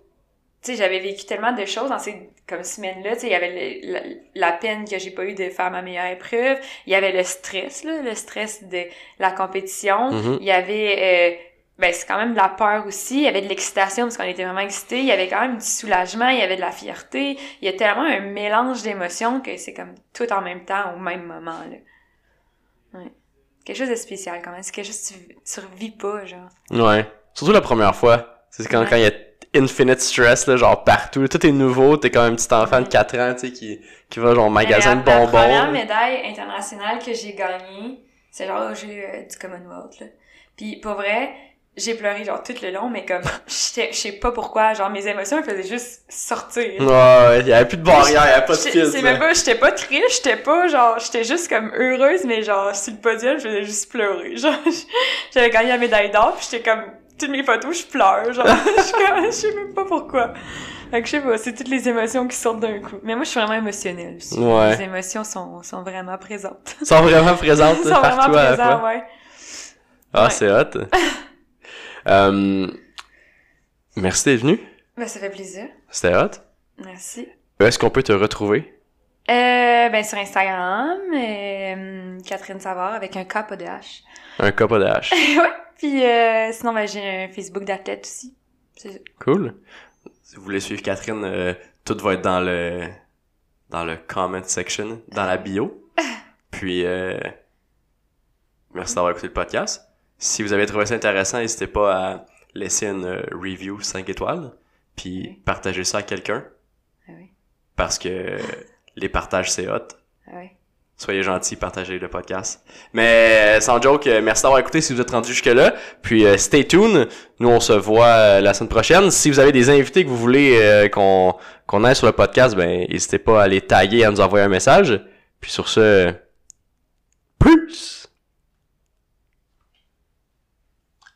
Tu sais, j'avais vécu tellement de choses dans ces comme semaines-là. Tu sais, il y avait le- la, la peine que j'ai pas eu de faire ma meilleure épreuve. Il y avait le stress, là, le stress de la compétition. Mhm. Il y avait... euh, ben, c'est quand même de la peur aussi. Il y avait de l'excitation parce qu'on était vraiment excités. Il y avait quand même du soulagement. Il y avait de la fierté. Il y a tellement un mélange d'émotions que c'est comme tout en même temps, au même moment, là. Ouais. Quelque chose de spécial, quand même. C'est quelque chose que tu, tu revis pas, genre? Ouais. Surtout la première fois. C'est quand, Ouais. quand il y a infinite stress, là, genre partout. Tout est nouveau. T'es comme un petit enfant de Ouais. 4 ans, tu sais, qui, qui va genre au magasin de la- La première bonbons. médaille internationale que j'ai gagnée, c'est genre au jeu euh, du Commonwealth, là. Puis, pour vrai, j'ai pleuré, genre, tout le long, mais comme, j'étais- je sais pas pourquoi, genre, mes émotions, elles faisaient juste sortir. Ouais, ouais. Il y avait plus de barrière, il y avait pas de filtre. C'est même pas, j'étais pas triste, j'étais pas genre, j'étais juste comme heureuse, mais genre, sur le podium, je faisais juste pleurer. Genre, j'avais gagné la médaille d'or, puis j'étais comme, toutes mes photos, je pleure, genre, je sais même pas pourquoi. Que je sais pas, c'est toutes les émotions qui sortent d'un coup. Mais moi, je suis vraiment émotionnelle aussi. Ouais. Les émotions sont, sont vraiment présentes. Sont vraiment présentes sont vraiment partout à la présentes, fois. ouais. Ah, Ouais. c'est hot. Euh, merci d'être venu. Ben, ça fait plaisir. C'était hot. Merci. Où est-ce qu'on peut te retrouver? Euh, ben, sur Instagram, euh, Catherine Savard avec un K, pas de H. Un cas pas de H. ouais. Puis euh, sinon, ben, j'ai un Facebook d'athlète aussi. C'est ça. Cool. Si vous voulez suivre Catherine, euh, tout va être dans le dans le comment section, dans la bio. Puis euh, merci d'avoir écouté le podcast. Si vous avez trouvé ça intéressant, n'hésitez pas à laisser une euh, review 5 étoiles, puis Oui. partager ça à quelqu'un Ah oui. parce que les partages c'est hot. Ah oui. Soyez gentils, partagez le podcast. Mais euh, sans joke, euh, merci d'avoir écouté si vous êtes rendu jusque-là. Puis euh, stay tuned. Nous, on se voit la semaine prochaine. Si vous avez des invités que vous voulez qu'on aille sur le podcast, ben n'hésitez pas à les taguer et à nous envoyer un message. Puis sur ce, plus!